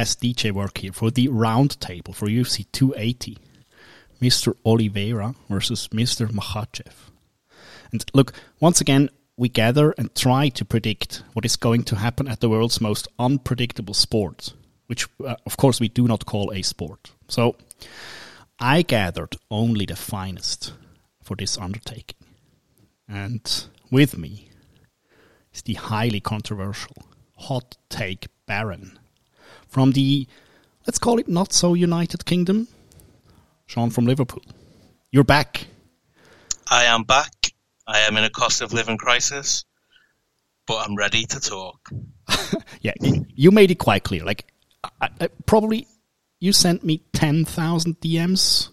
best DJ work here for the round table for UFC 280. Mr. Oliveira versus Mr. Makhachev. And look, once again, we gather and try to predict what is going to happen at the world's most unpredictable sport, which, uh, of course, we do not call a sport. So, I gathered only the finest for this undertaking. And with me is the highly controversial hot take baron from the, let's call it not so United Kingdom, Sean from Liverpool. You're back. I am back. I am in a cost of living crisis, but I'm ready to talk. yeah, you made it quite clear. Like, I, I, probably you sent me 10,000 DMs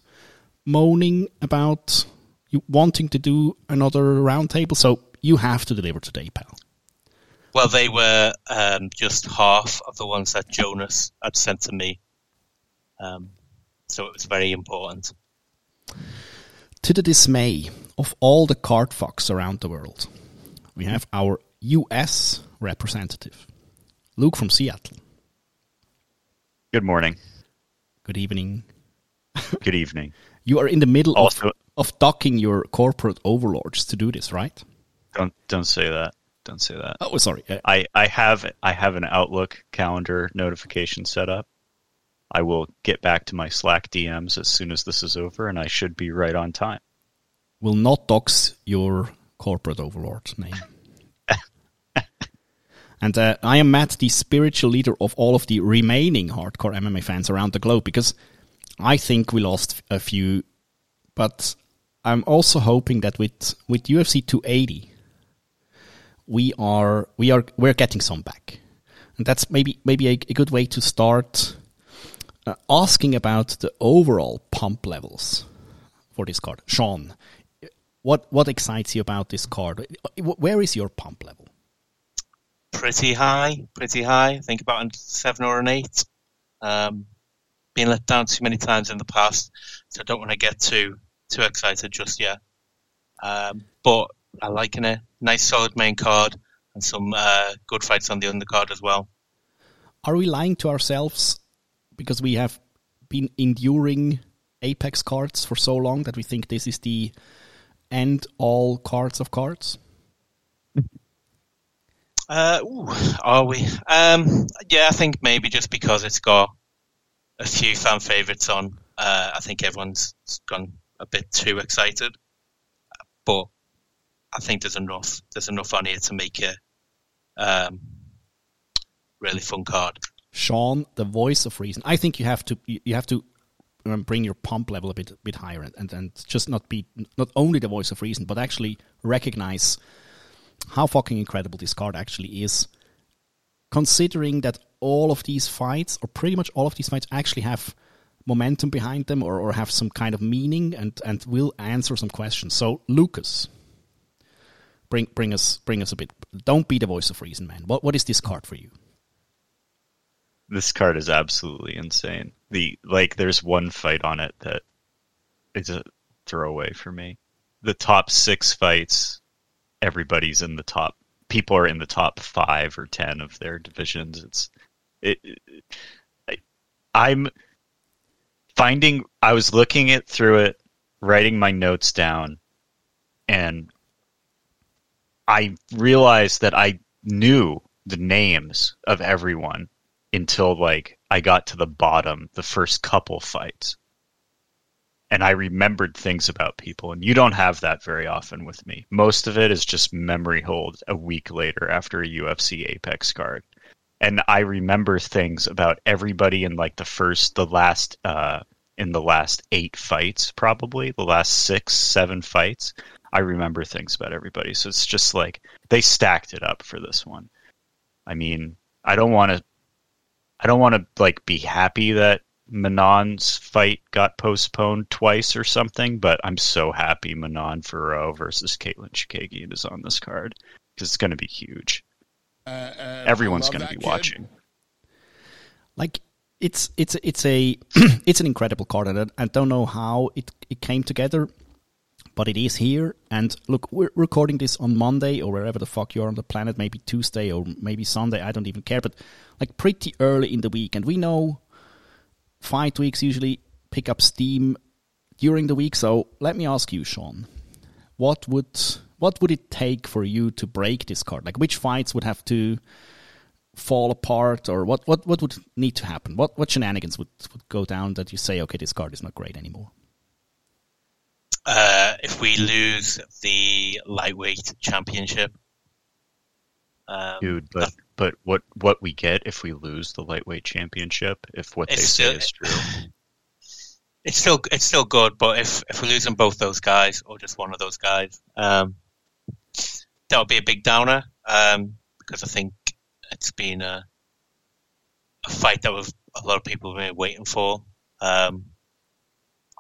moaning about you wanting to do another roundtable, so you have to deliver today, pal. Well, they were um, just half of the ones that Jonas had sent to me. Um, so it was very important. To the dismay of all the card fucks around the world, we have our US representative, Luke from Seattle. Good morning. Good evening. Good evening. you are in the middle also, of, of docking your corporate overlords to do this, right? Don't don't say that. Don't say that. Oh, sorry. I, I have I have an Outlook calendar notification set up. I will get back to my Slack DMs as soon as this is over, and I should be right on time. Will not dox your corporate overlord name. and uh, I am Matt, the spiritual leader of all of the remaining hardcore MMA fans around the globe, because I think we lost a few, but I'm also hoping that with with UFC 280, we are we are we're getting some back, and that's maybe maybe a, a good way to start uh, asking about the overall pump levels for this card. Sean, what what excites you about this card? Where is your pump level? Pretty high, pretty high. I think about seven or an eight. Um, been let down too many times in the past, so I don't want to get too too excited just yet. Um, but I like a nice solid main card and some uh, good fights on the undercard as well. Are we lying to ourselves because we have been enduring Apex cards for so long that we think this is the end all cards of cards? Uh, ooh, are we? Um, yeah, I think maybe just because it's got a few fan favorites on, uh, I think everyone's gone a bit too excited. But I think there's enough. There's enough on here to make it um, really fun card. Sean, the voice of reason. I think you have to you have to um, bring your pump level a bit bit higher and, and, and just not be not only the voice of reason, but actually recognize how fucking incredible this card actually is. Considering that all of these fights, or pretty much all of these fights, actually have momentum behind them or, or have some kind of meaning and, and will answer some questions. So, Lucas, bring bring us bring us a bit. Don't be the voice of reason, man. What what is this card for you? This card is absolutely insane. The like, there's one fight on it that is a throwaway for me. The top six fights, everybody's in the top. People are in the top five or ten of their divisions. It's it. it I, I'm finding. I was looking it through it, writing my notes down, and I realized that I knew the names of everyone until like I got to the bottom, the first couple fights. And I remembered things about people, and you don't have that very often with me. Most of it is just memory hold a week later after a UFC Apex card. And I remember things about everybody in like the first, the last, uh, in the last eight fights, probably the last six, seven fights. I remember things about everybody. So it's just like they stacked it up for this one. I mean, I don't want to I don't want to like be happy that Manon's fight got postponed twice or something, but I'm so happy Manon Fiorot versus Katlyn Chookagian is on this card because it's going to be huge. Uh, uh, Everyone's going to be kid. watching. Like it's it's it's a it's an incredible card, and I don't know how it it came together but it is here. And look, we're recording this on Monday or wherever the fuck you are on the planet, maybe Tuesday or maybe Sunday. I don't even care, but like pretty early in the week. And we know fight weeks usually pick up steam during the week. So let me ask you, Sean, what would what would it take for you to break this card? Like which fights would have to fall apart or what, what, what would need to happen? What what shenanigans would, would go down that you say, okay, this card is not great anymore? Uh, if we lose the lightweight championship, um, dude. But but what what we get if we lose the lightweight championship? If what they still, say is true, it's still it's still good. But if if we're losing both those guys or just one of those guys, um, that would be a big downer. Um, because I think it's been a a fight that was a lot of people have been waiting for. Um,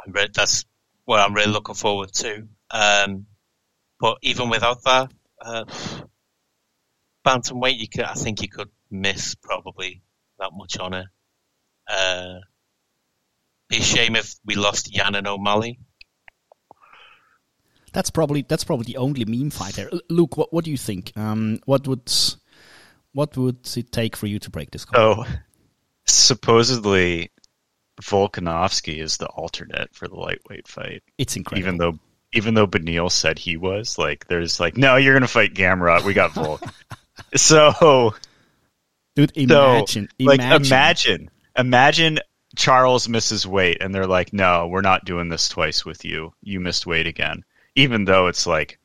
I'm re- that's what I'm really looking forward to. Um, but even without that, uh, bantamweight, you could, I think you could miss probably that much on it. Uh, be a shame if we lost Yan and O'Malley. That's probably that's probably the only meme fighter. Luke, what what do you think? Um, what would what would it take for you to break this? Oh, supposedly Volkanovski is the alternate for the lightweight fight. It's incredible. Even though even though Beneil said he was, like there's like, no, you're gonna fight Gamrot. We got Volk. so Dude, imagine, so, like imagine imagine Charles misses weight and they're like, No, we're not doing this twice with you. You missed weight again. Even though it's like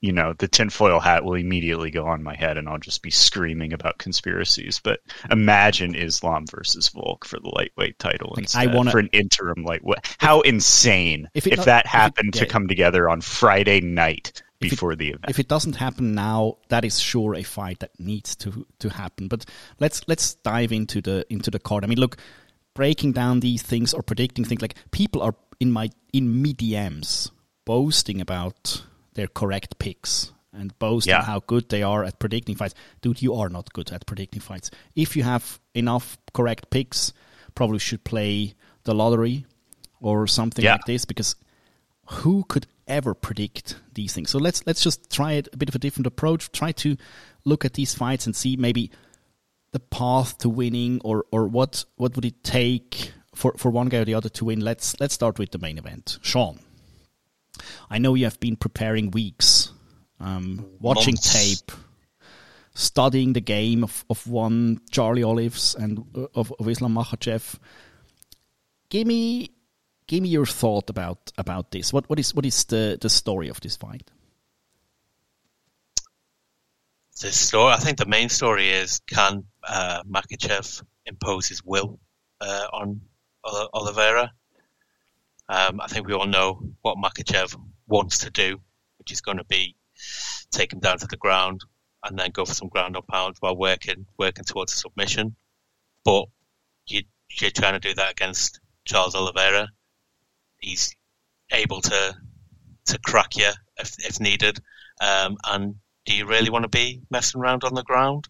you know, the tinfoil hat will immediately go on my head and I'll just be screaming about conspiracies. But imagine Islam versus Volk for the lightweight title instead, I wanna, for an interim lightweight. How insane if, if not, that happened if it, yeah, to come together on Friday night before it, the event. If it doesn't happen now, that is sure a fight that needs to to happen. But let's let's dive into the into the card. I mean, look, breaking down these things or predicting things like people are in my in me DMs boasting about their correct picks and boast yeah. on how good they are at predicting fights. Dude, you are not good at predicting fights. If you have enough correct picks, probably should play the lottery or something yeah. like this because who could ever predict these things? So let's let's just try it a bit of a different approach. Try to look at these fights and see maybe the path to winning or or what what would it take for, for one guy or the other to win. Let's let's start with the main event. Sean. I know you have been preparing weeks, um, watching Months. tape, studying the game of, of one Charlie Olives and uh, of, of Islam Makhachev. Give me, give me your thought about about this. What what is what is the the story of this fight? The story, I think, the main story is can uh, Makhachev impose his will uh, on Oliveira? Um, I think we all know what Makhachev wants to do, which is going to be take him down to the ground and then go for some ground and pound while working working towards a submission. But you, you're trying to do that against Charles Oliveira. He's able to to crack you if, if needed. Um, and do you really want to be messing around on the ground?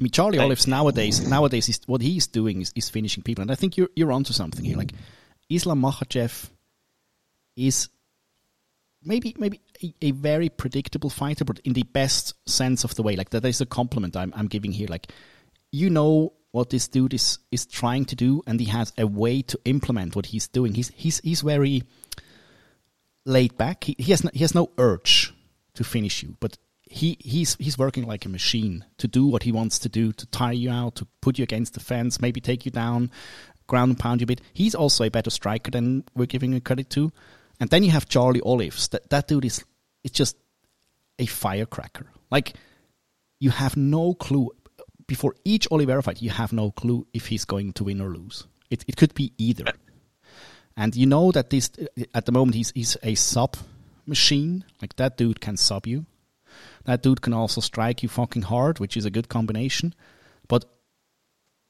I mean, Charlie Olives nowadays, nowadays, is, what he's doing is, is finishing people, and I think you're you're onto something here. Like Islam Makhachev is maybe maybe a, a, very predictable fighter, but in the best sense of the way. Like that is a compliment I'm I'm giving here. Like you know what this dude is is trying to do, and he has a way to implement what he's doing. He's he's he's very laid back. He, he has no, he has no urge to finish you, but he he's he's working like a machine to do what he wants to do to tire you out, to put you against the fence, maybe take you down, ground and pound you a bit. He's also a better striker than we're giving him credit to. And then you have Charlie Olives. That that dude is it's just a firecracker. Like you have no clue before each Oliveira fight. You have no clue if he's going to win or lose. It it could be either. And you know that this at the moment he's he's a sub machine. Like that dude can sub you. That dude can also strike you fucking hard, which is a good combination. But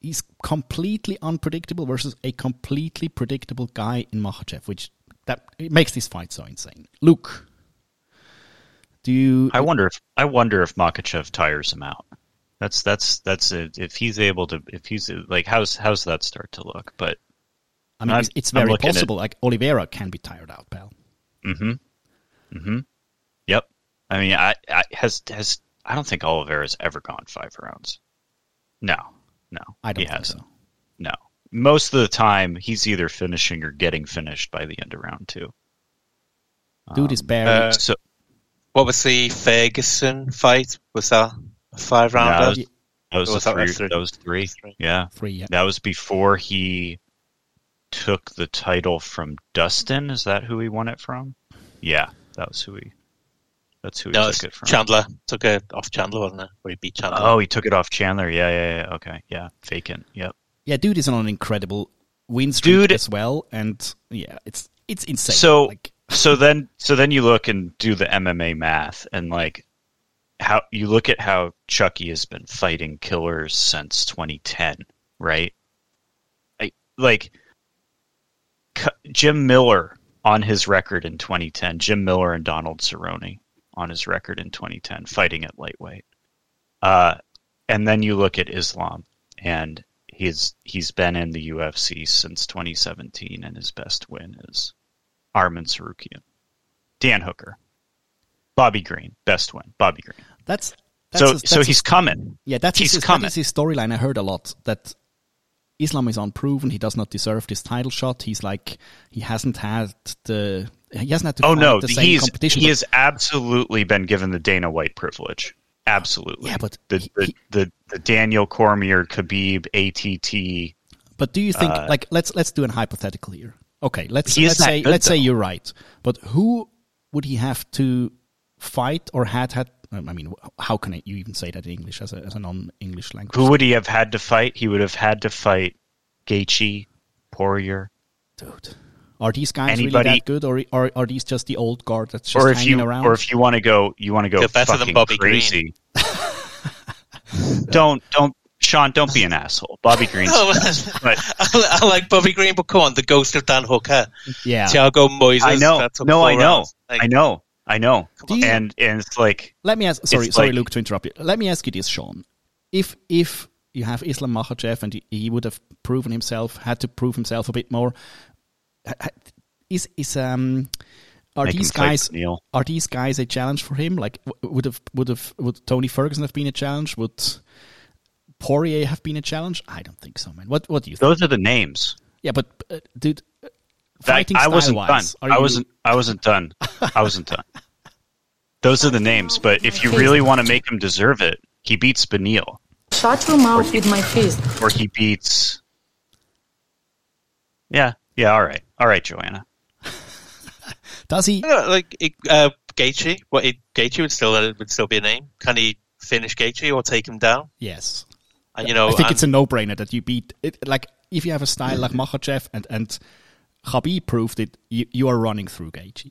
he's completely unpredictable versus a completely predictable guy in Makhachev, which that it makes this fight so insane. Luke, do you? I wonder if I wonder if Makhachev tires him out. That's that's that's a, if he's able to if he's like how's how's that start to look? But I mean, it's, it's very possible. At, like Oliveira can be tired out, pal. Mm-hmm. Mm-hmm. Yep. I mean, I, I has has I don't think Oliveira's ever gone five rounds. No, no, I don't he think hasn't. so. No, most of the time he's either finishing or getting finished by the end of round two. Dude is barely. Uh, So What was the Ferguson fight? Was that a five No, rounder? that was- that was, was that three, three? that was three. Three. Yeah, Three, yeah. that was before he took the title from Dustin. Is that who he won it from? Yeah, that was who he. That's who he no, took it from. Chandler took it off Chandler, wasn't it? Where he beat Chandler. Oh, he took it off Chandler. Yeah, yeah, yeah. Okay, yeah, vacant. Yep. Yeah, dude is on an incredible win streak Dude- as well, and yeah, it's it's insane. So- like, so then so then you look and do the MMA math and like how you look at how Chucky has been fighting killers since 2010, right? I, like Cu- Jim Miller on his record in 2010, Jim Miller and Donald Cerrone on his record in 2010 fighting at lightweight. Uh and then you look at Islam and he's he's been in the UFC since 2017 and his best win is Arman Tsarukyan, Dan Hooker, Bobby Green, best win, Bobby Green. that's, that's So a- so that's a- he's coming. yeah, that's he's his, that coming. is his storyline. I heard a lot that Islam is unproven. He does not deserve this title shot. He's like he hasn't had the he hasn't to Oh no, the he's he has absolutely been given the Dana White privilege. Absolutely. Yeah, but the he- the, he- the, the Daniel Cormier, Khabib, ATT. But do you think Uh, like let's let's do an hypothetical here? Okay, let's let's say good, let's say you're right. But who would he have to fight or had had? I mean, how can I, you even say that in English as a as a non-English language? Who would he have had to fight? He would have had to fight Gaethje, Poirier, dude? Are these guys Anybody- really that good, or are are these just the old guard that's just or if hanging you around? or if you want to go, you want to go They're better than Bobby crazy. don't don't Sean, don't be an asshole. Bobby Green. Oh, but I, I like Bobby Green, but come on, the ghost of Dan Hooker, yeah, Thiago Moises. I know. that No, I know. Like, I know. I know. Do you- And and it's like Let me ask. Sorry, sorry, like- Luke, to interrupt you. Let me ask you this, Sean. If if you have Islam Makhachev and he, he would have proven himself, had to prove himself a bit more, ha- ha- is is um are make these guys Neil. are these guys a challenge for him? Like would have would have would Tony Ferguson have been a challenge? Would Poirier have been a challenge? I don't think so, man. What what do you think? Those are the names. Yeah, but uh, dude, uh, I, fighting I wasn't style done. I wasn't. I wasn't done. I wasn't done. Those are the names. But if you really want to make him deserve it, he beats Beneil, Shut your mouth with my fist. or he beats. Yeah. Yeah. All right. All right, Joanna. Does he? Yeah, like it- uh, Gaethje. What it, Gaethje would still uh, would still be a name. Can he finish Gaethje or take him down? Yes. And you know, I think and- it's a no-brainer that you beat it. Like if you have a style like Makhachev and and Khabib proved it, you, you are running through Gaethje.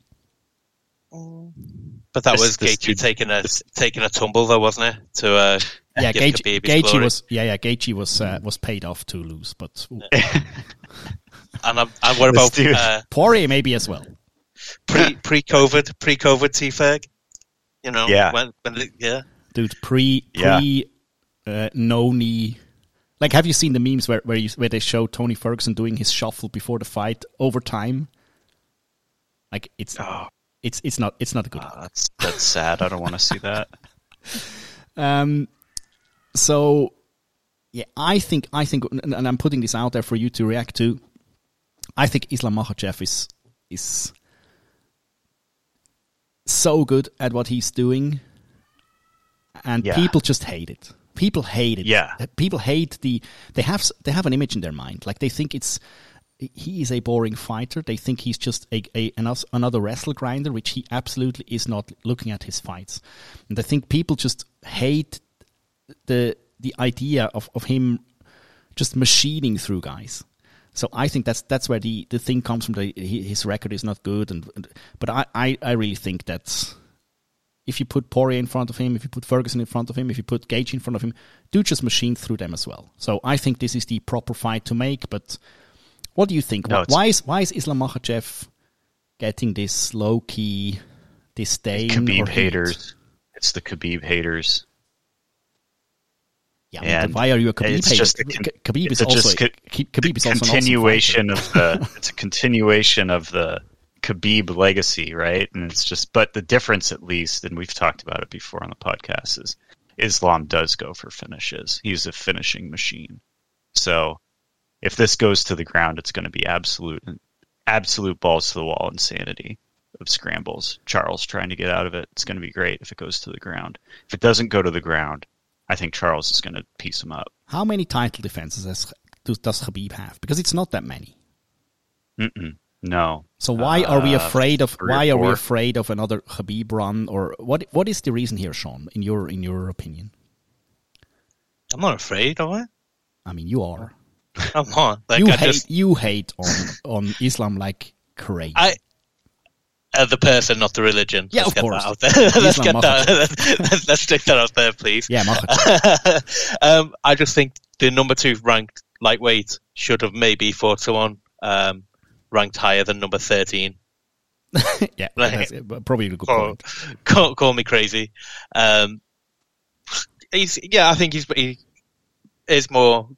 but that This- was this Gaethje dude- taking a taking a tumble, though, wasn't it? To uh, Yeah, give Gaethje, Gaethje was yeah yeah Gaethje was uh, was paid off to lose, but And, and what about dude- uh, Poirier maybe as well. pre pre COVID pre COVID T Ferg? You know, Yeah. when, when the, yeah. Dude, pre Yeah. pre uh, no knee. Like, have you seen the memes where where, you, where they show Tony Ferguson doing his shuffle before the fight over time? Like it's Oh, it's it's not it's not a good. look. that's that's sad. I don't want to see that. Um, so yeah, I think I think, and and I'm putting this out there for you to react to. I think Islam Makhachev is is so good at what he's doing, and Yeah. people just hate it. People hate it. Yeah. Uh, people hate the. They have they have an image in their mind, like they think it's he is a boring fighter. They think he's just a, a another wrestle grinder, which he absolutely is not. Looking at his fights, and I think people just hate the the idea of, of him just machining through guys. So I think that's that's where the, the thing comes from. The, his record is not good, and, and but I, I, I really think that if you put Poirier in front of him, if you put Ferguson in front of him, if you put Gaethje in front of him, do just machine through them as well. So I think this is the proper fight to make. But what do you think? No, why, is why is Islam Makhachev getting this low key disdain? or Khabib hate? haters. It's the Khabib haters. Yeah, And why are you a Khabib it's hater? just a con- Khabib is it's also just co- Khabib is also an awesome continuation of the. It's a continuation of the Khabib legacy, right? And it's just, but the difference, at least, and we've talked about it before on the podcast, is Islam does go for finishes. He's a finishing machine. So if this goes to the ground, it's going to be absolute, absolute balls to the wall insanity of scrambles. Charles trying to get out of it. It's going to be great if it goes to the ground. If it doesn't go to the ground, I think Charles is going to piece him up. How many title defenses has, does, does Khabib have? Because it's not that many. Mm-mm. No. So why are we Uh, afraid of three why are we afraid of another Khabib run or what what is the reason here, Sean, in your in your opinion? I'm not afraid of it. I mean you are. I'm not. Like you I hate just you hate on on Islam like crazy. I uh, the person, not the religion. Yeah, let's of get course. That out there. let's Islam get that. let's, let's stick that out there, please. yeah, um, I just think the number two ranked lightweight should have maybe fought someone um, ranked higher than number thirteen. yeah, that's probably a good Call, point. call, call me crazy. Um, he's yeah, I think he's he is more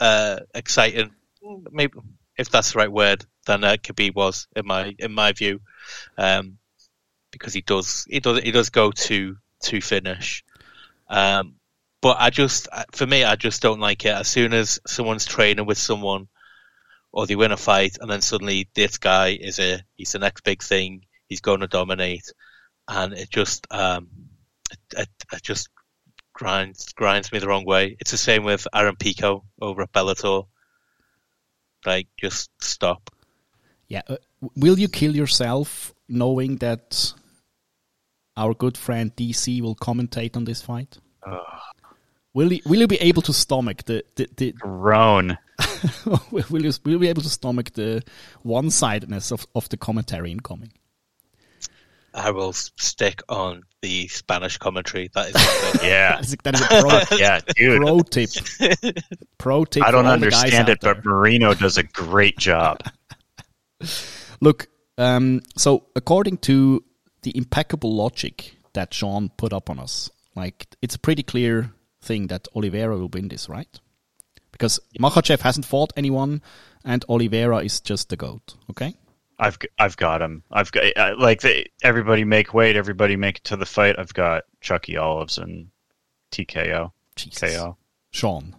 uh, exciting, maybe if that's the right word, than uh, Khabib was in my in my view, um, because he does he does he does go to to finish. Um, but I just for me, I just don't like it. As soon as someone's training with someone, or they win a fight, and then suddenly this guy is a he's the next big thing. He's going to dominate, and it just um, it, it, it just grinds grinds me the wrong way. It's the same with Aaron Pico over at Bellator. Like, just stop. Yeah, uh, will you kill yourself knowing that our good friend DC will commentate on this fight? Will you, will you be able to stomach the, the, the Grown. will you will you be able to stomach the one sidedness of, of the commentary incoming? I will stick on the Spanish commentary. That is Yeah. That is, that is a pro, Yeah, dude. pro tip. Pro tip. I don't all the guys understand out it, but. Marino does a great job. Look, um, so according to the impeccable logic that Sean put up on us, like it's a pretty clear thing that Oliveira will win this, right? Because Makhachev hasn't fought anyone, and Oliveira is just the goat. Okay, I've I've got him. I've got I, like the, everybody make weight. Everybody make it to the fight. I've got Chucky Olives and TKO. Jesus. KO. Sean.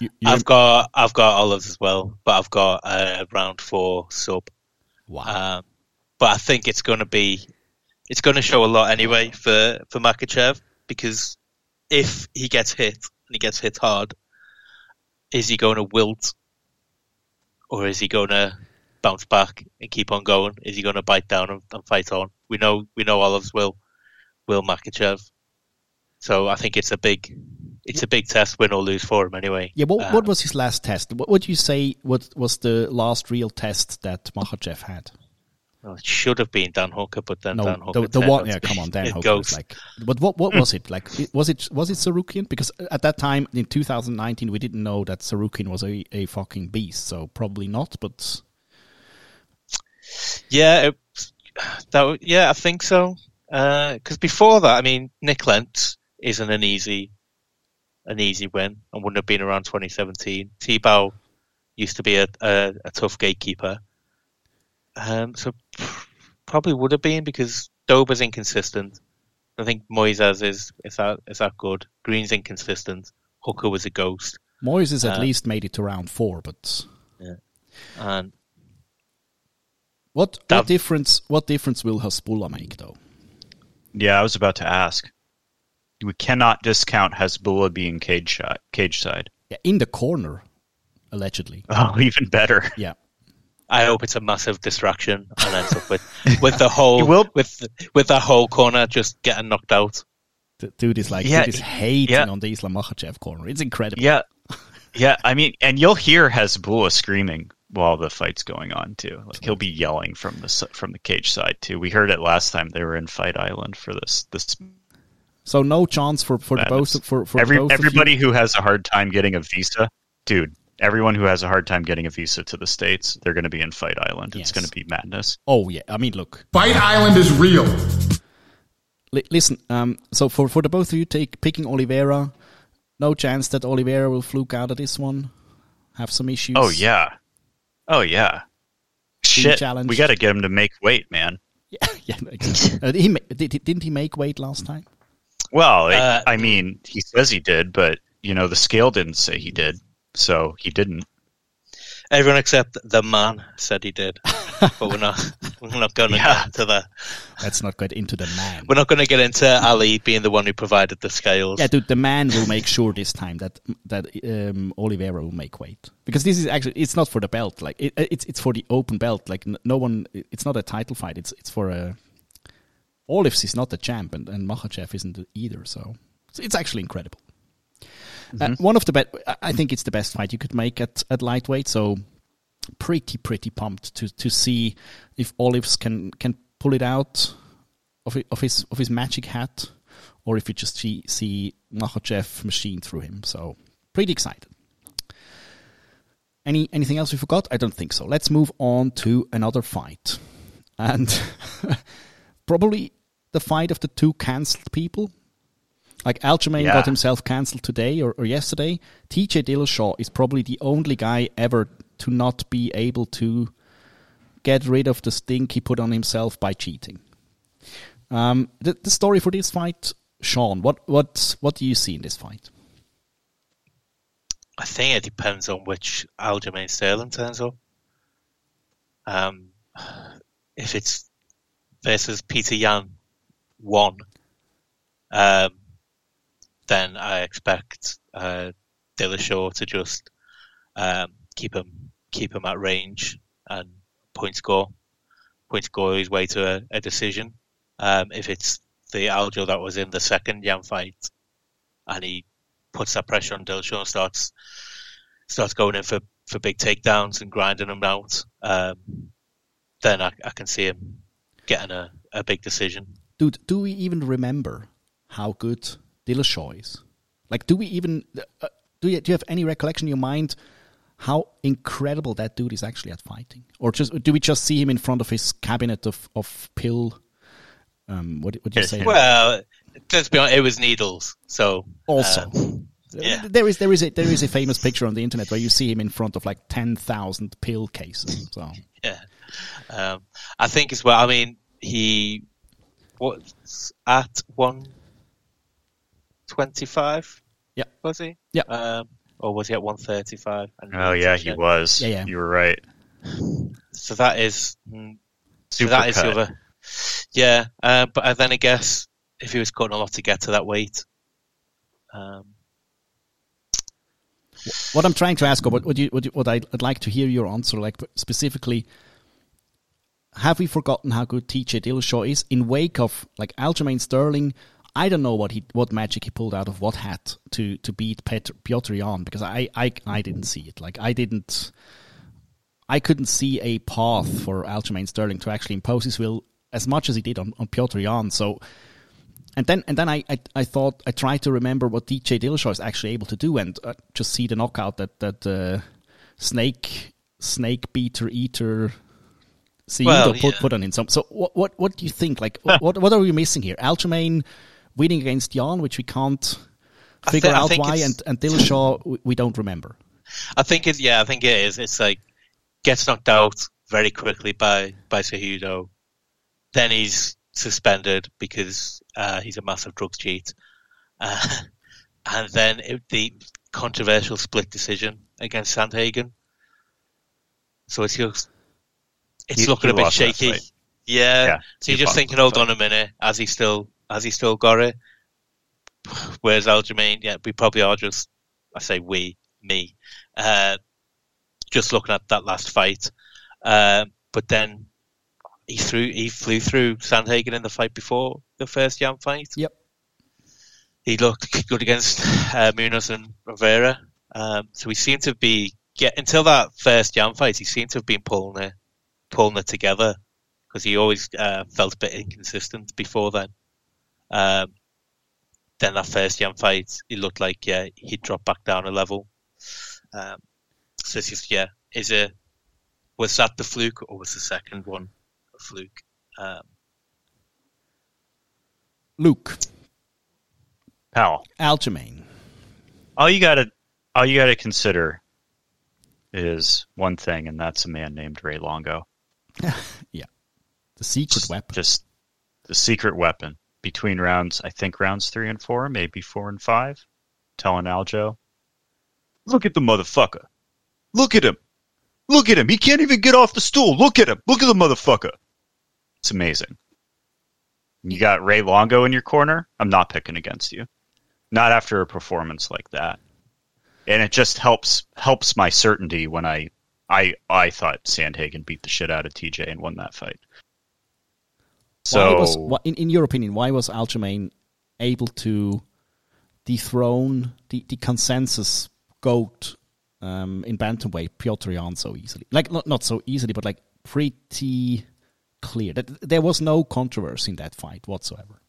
You, I've got I've got olives as well, but I've got a round four sub. wow. Um, but I think it's going to be it's going to show a lot anyway for for Makhachev because if he gets hit and he gets hit hard, is he going to wilt or is he going to bounce back and keep on going? Is he going to bite down and, and fight on? We know we know Olives will will Makhachev, so I think it's a big it's a big test, win or lose for him anyway. yeah, what, Uh, what was his last test? What would you say what was the last real test that Makhachev had? well, it should have been Dan Hooker, but then No, Dan Hooker the, the one. Yeah, come on, Dan Hooker ghost. like. But what what was it like? Was it was it Tsarukyan? Because at that time in 2019, we didn't know that Tsarukyan was a, a fucking beast. So probably not. But Yeah, it, that yeah, I think so. Because before that, I mean, Nik Lentz isn't an easy, an easy win, and wouldn't have been around 2017. Tibau used to be a, a, a tough gatekeeper, um, so probably would have been because Dober's inconsistent. I think Moises is is that is that good. Green's inconsistent. Hooker was a ghost, Moises at Uh, least made it to round four. But yeah. and what what difference what difference will Hasbulla make though? Yeah, I was about to ask. We cannot discount Hasbulla being cage shot, cage side. Yeah, in the corner, allegedly. Oh, even better. Yeah. I hope it's a massive distraction and ends up with with the whole will- with with that whole corner just getting knocked out. The dude is like Yeah, dude is hating yeah. on the Islam Makhachev corner. It's incredible. Yeah, yeah. I mean, and you'll hear Hasbulla screaming while the fight's going on too. Like he'll be yelling from the from the cage side too. We heard it last time they were in Fight Island for this this So no chance for for both for for Every both everybody who has a hard time getting a visa, dude. Everyone who has a hard time getting a visa to the states, they're going to be in Fight Island. Yes. It's going to be madness. Oh yeah, I mean look. Fight Island is real. Li- listen, um, so for for the both of you, take picking Oliveira. No chance that Oliveira will fluke out of this one. Have some issues. Oh yeah, oh yeah. shit. challenge. We got to get him to make weight, man. Yeah, yeah. Exactly. uh, he ma- did, didn't he make weight last time? Well, Uh, I mean, he says he did, but you know, the scale didn't say he did, so he didn't. Everyone except the man said he did, but we're not. We're not going to Yeah. get into that. Let's not get into the man. We're not going to get into Ali being the one who provided the scales. Yeah, dude, the man will make sure this time that that um, Oliveira will make weight because this is actually it's not for the belt. Like it, it's it's for the open belt. Like n- no one, it's not a title fight. It's it's for a. Olives is not the champ, and, and Makhachev isn't either. So it's, actually incredible. Uh, one of the best. I think it's the best fight you could make at at lightweight. So pretty pretty pumped to to see if Olives can can pull it out of of his of his magic hat, or if you just see see Makhachev machine through him. So pretty excited. Any anything else we forgot? I don't think so. Let's move on to another fight, and probably the fight of the two cancelled people. Like Aljamain Yeah. got himself cancelled today or, or yesterday. TJ Dillashaw is probably the only guy ever to not be able to get rid of the stink he put on himself by cheating. Um, the, the story for this fight, Sean. What what what do you see in this fight? I think it depends on which Aljamain Sterling turns up. Um, if it's versus Peter Yan one, um, then I expect uh, Dillashaw to just um, keep him keep him at range and point score, point score his way to a, a decision. Um, if it's the Aljo that was in the second Yan fight, and he puts that pressure on Dillashaw and starts starts going in for, for big takedowns and grinding them out, um, then I, I can see him getting a, a big decision. Dude, do we even remember how good Dillashaw is? Like, do we even uh, do you do you have any recollection in your mind how incredible that dude is actually at fighting, or just do we just see him in front of his cabinet of of pill? Um, what what do you say? Well, let's be honest, it was needles, so Also. um, yeah. There is there is a there is a famous picture on the internet where you see him in front of like ten thousand pill cases. So yeah. Um, I think as well. I mean, he was at one twenty-five. Yeah. was he? Yeah. Um, or was he at one thirty-five? Oh yeah, he was. Yeah, yeah. You were right. So that is mm, so that is the other. Yeah, uh, but uh, then I guess if he was cutting a lot to get to that weight, um, what I'm trying to ask, or what what, you, what, you, what I'd, I'd like to hear your answer, like specifically, have we forgotten how good TJ Dillashaw is in wake of like Aljamain Sterling? I don't know what he what magic he pulled out of what hat to to beat Petr, Piotr Yan because I, I I didn't see it. Like I didn't. I couldn't see a path for Aljamain Sterling to actually impose his will as much as he did on, on Piotr Yan. So and then and then I, I I thought I tried to remember what TJ Dillashaw is actually able to do, and uh, just see the knockout that that uh, snake snake beater eater CEO Well, put yeah. put on him. So so what what what do you think? Like what what are we missing here? Aljamain winning against Yan, which we can't figure I out why, and and Dillashaw we, we don't remember. I think it. Yeah, I think it is. It's like gets knocked out very quickly by by Cejudo, then he's suspended because uh, he's a massive drugs cheat, uh, and then it, the controversial split decision against Sandhagen. So it's just it's He- looking he a bit shaky. fight. Yeah. Yeah, So you're he just thinking, hold on a minute, has he still has he still got it? Where's Aljamain? Yeah, we probably are just I say we, me, uh, just looking at that last fight. Uh, but then he threw he flew through Sandhagen in the fight before the first Yan fight. Yep. He looked good against uh, Munoz and Rivera. Um, so he seemed to be get until that first Yan fight. He seemed to have been pulling it, pulling it together because he always uh, felt a bit inconsistent before then. Um, then that first Yan fight, he looked like yeah he'd dropped back down a level. Um, so it's just yeah, is it was that the fluke or was the second one a fluke? Um, Luke Pal, Aljamain. all you gotta all you gotta consider is one thing, and that's a man named Ray Longo. Yeah. The secret weapon. Just the secret weapon between rounds. I think rounds three and four, maybe four and five. Telling Aljo, look at the motherfucker. Look at him. Look at him. He can't even get off the stool. Look at him. Look at the motherfucker. It's amazing. You got Ray Longo in your corner. I'm not picking against you. Not after a performance like that. And it just helps helps my certainty when I I I thought Sandhagen beat the shit out of TJ and won that fight. So why was, in, in your opinion, why was Aljamain able to dethrone the, the consensus goat um, in bantamweight Piotr Yan so easily? Like not not so easily, but like pretty clear. That there was no controversy in that fight whatsoever.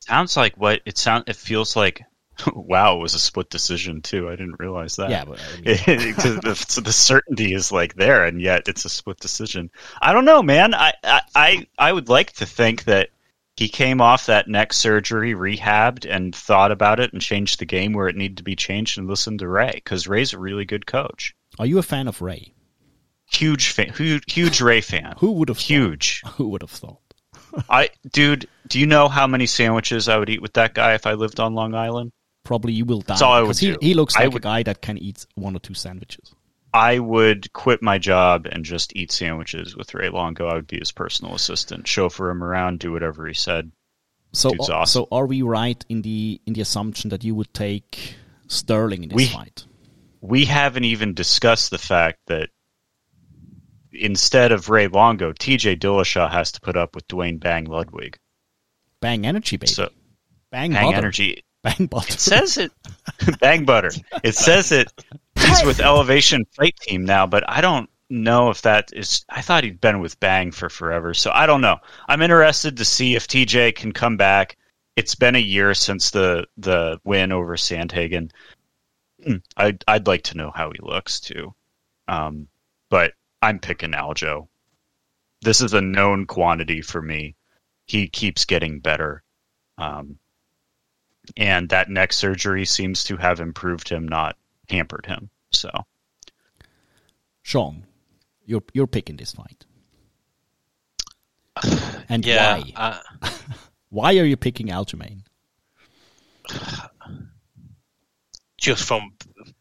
sounds like what it sounds. it feels like wow it was a split decision too. I didn't realize that. Yeah, but I mean, the, so the certainty is like there and yet it's a split decision. I don't know man. I, I i i would like to think that he came off that neck surgery rehabbed and thought about it and changed the game where it needed to be changed and listened to ray because ray's a really good coach. Are you a fan of Ray? huge fan huge, huge ray fan. Who would have huge. Thought? Who would have thought? i dude do you know how many sandwiches i would eat with that guy if i lived on long island Probably you will die. All I would he, he looks like a guy that can eat one or two sandwiches. I would quit my job and just eat sandwiches with Ray Longo. I would be his personal assistant, chauffeur him around, do whatever he said. So, Dude's uh, awesome. so are we right in the in the assumption that you would take Sterling in this We- fight? We haven't even discussed the fact that instead of Ray Longo, TJ Dillashaw has to put up with Duane Bang Ludwig. Bang energy, baby. So bang, Bang. Energy. Bang butter. It says it. Bang Butter. It says it. He's with Elevation Fight Team now, but I don't know if that is. I thought he'd been with Bang for forever, so I don't know. I'm interested to see if TJ can come back. It's been a year since the the win over Sandhagen. Hmm, I'd I'd like to know how he looks too. Um, but I'm picking Aljo. This is a known quantity for me. He keeps getting better. Um, and that neck surgery seems to have improved him, not hampered him. So Sean, you're you're picking this fight, and Yeah, why? uh, Why are you picking Aljamain? just from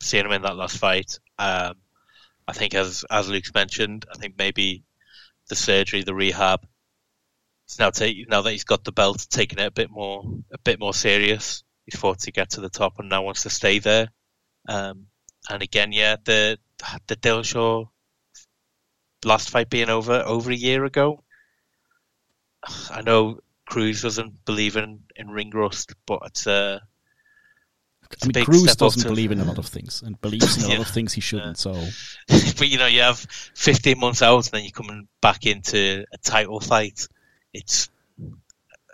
seeing him in that last fight, um, I think as as Luke's mentioned, I think maybe the surgery, the rehab, he's now take, now that he's got the belt, taking it a bit more a bit more serious. He's fought to get to the top and now wants to stay there. Um, and again, yeah, the the Dillashaw last fight being over over a year ago. I know Cruz doesn't believe in, in ring rust, but it's uh, it's I a mean, Cruz doesn't to- believe in a lot of things and believes in a lot of things he shouldn't. So but you know, you have 15 months out and then you're coming back into a title fight. It's,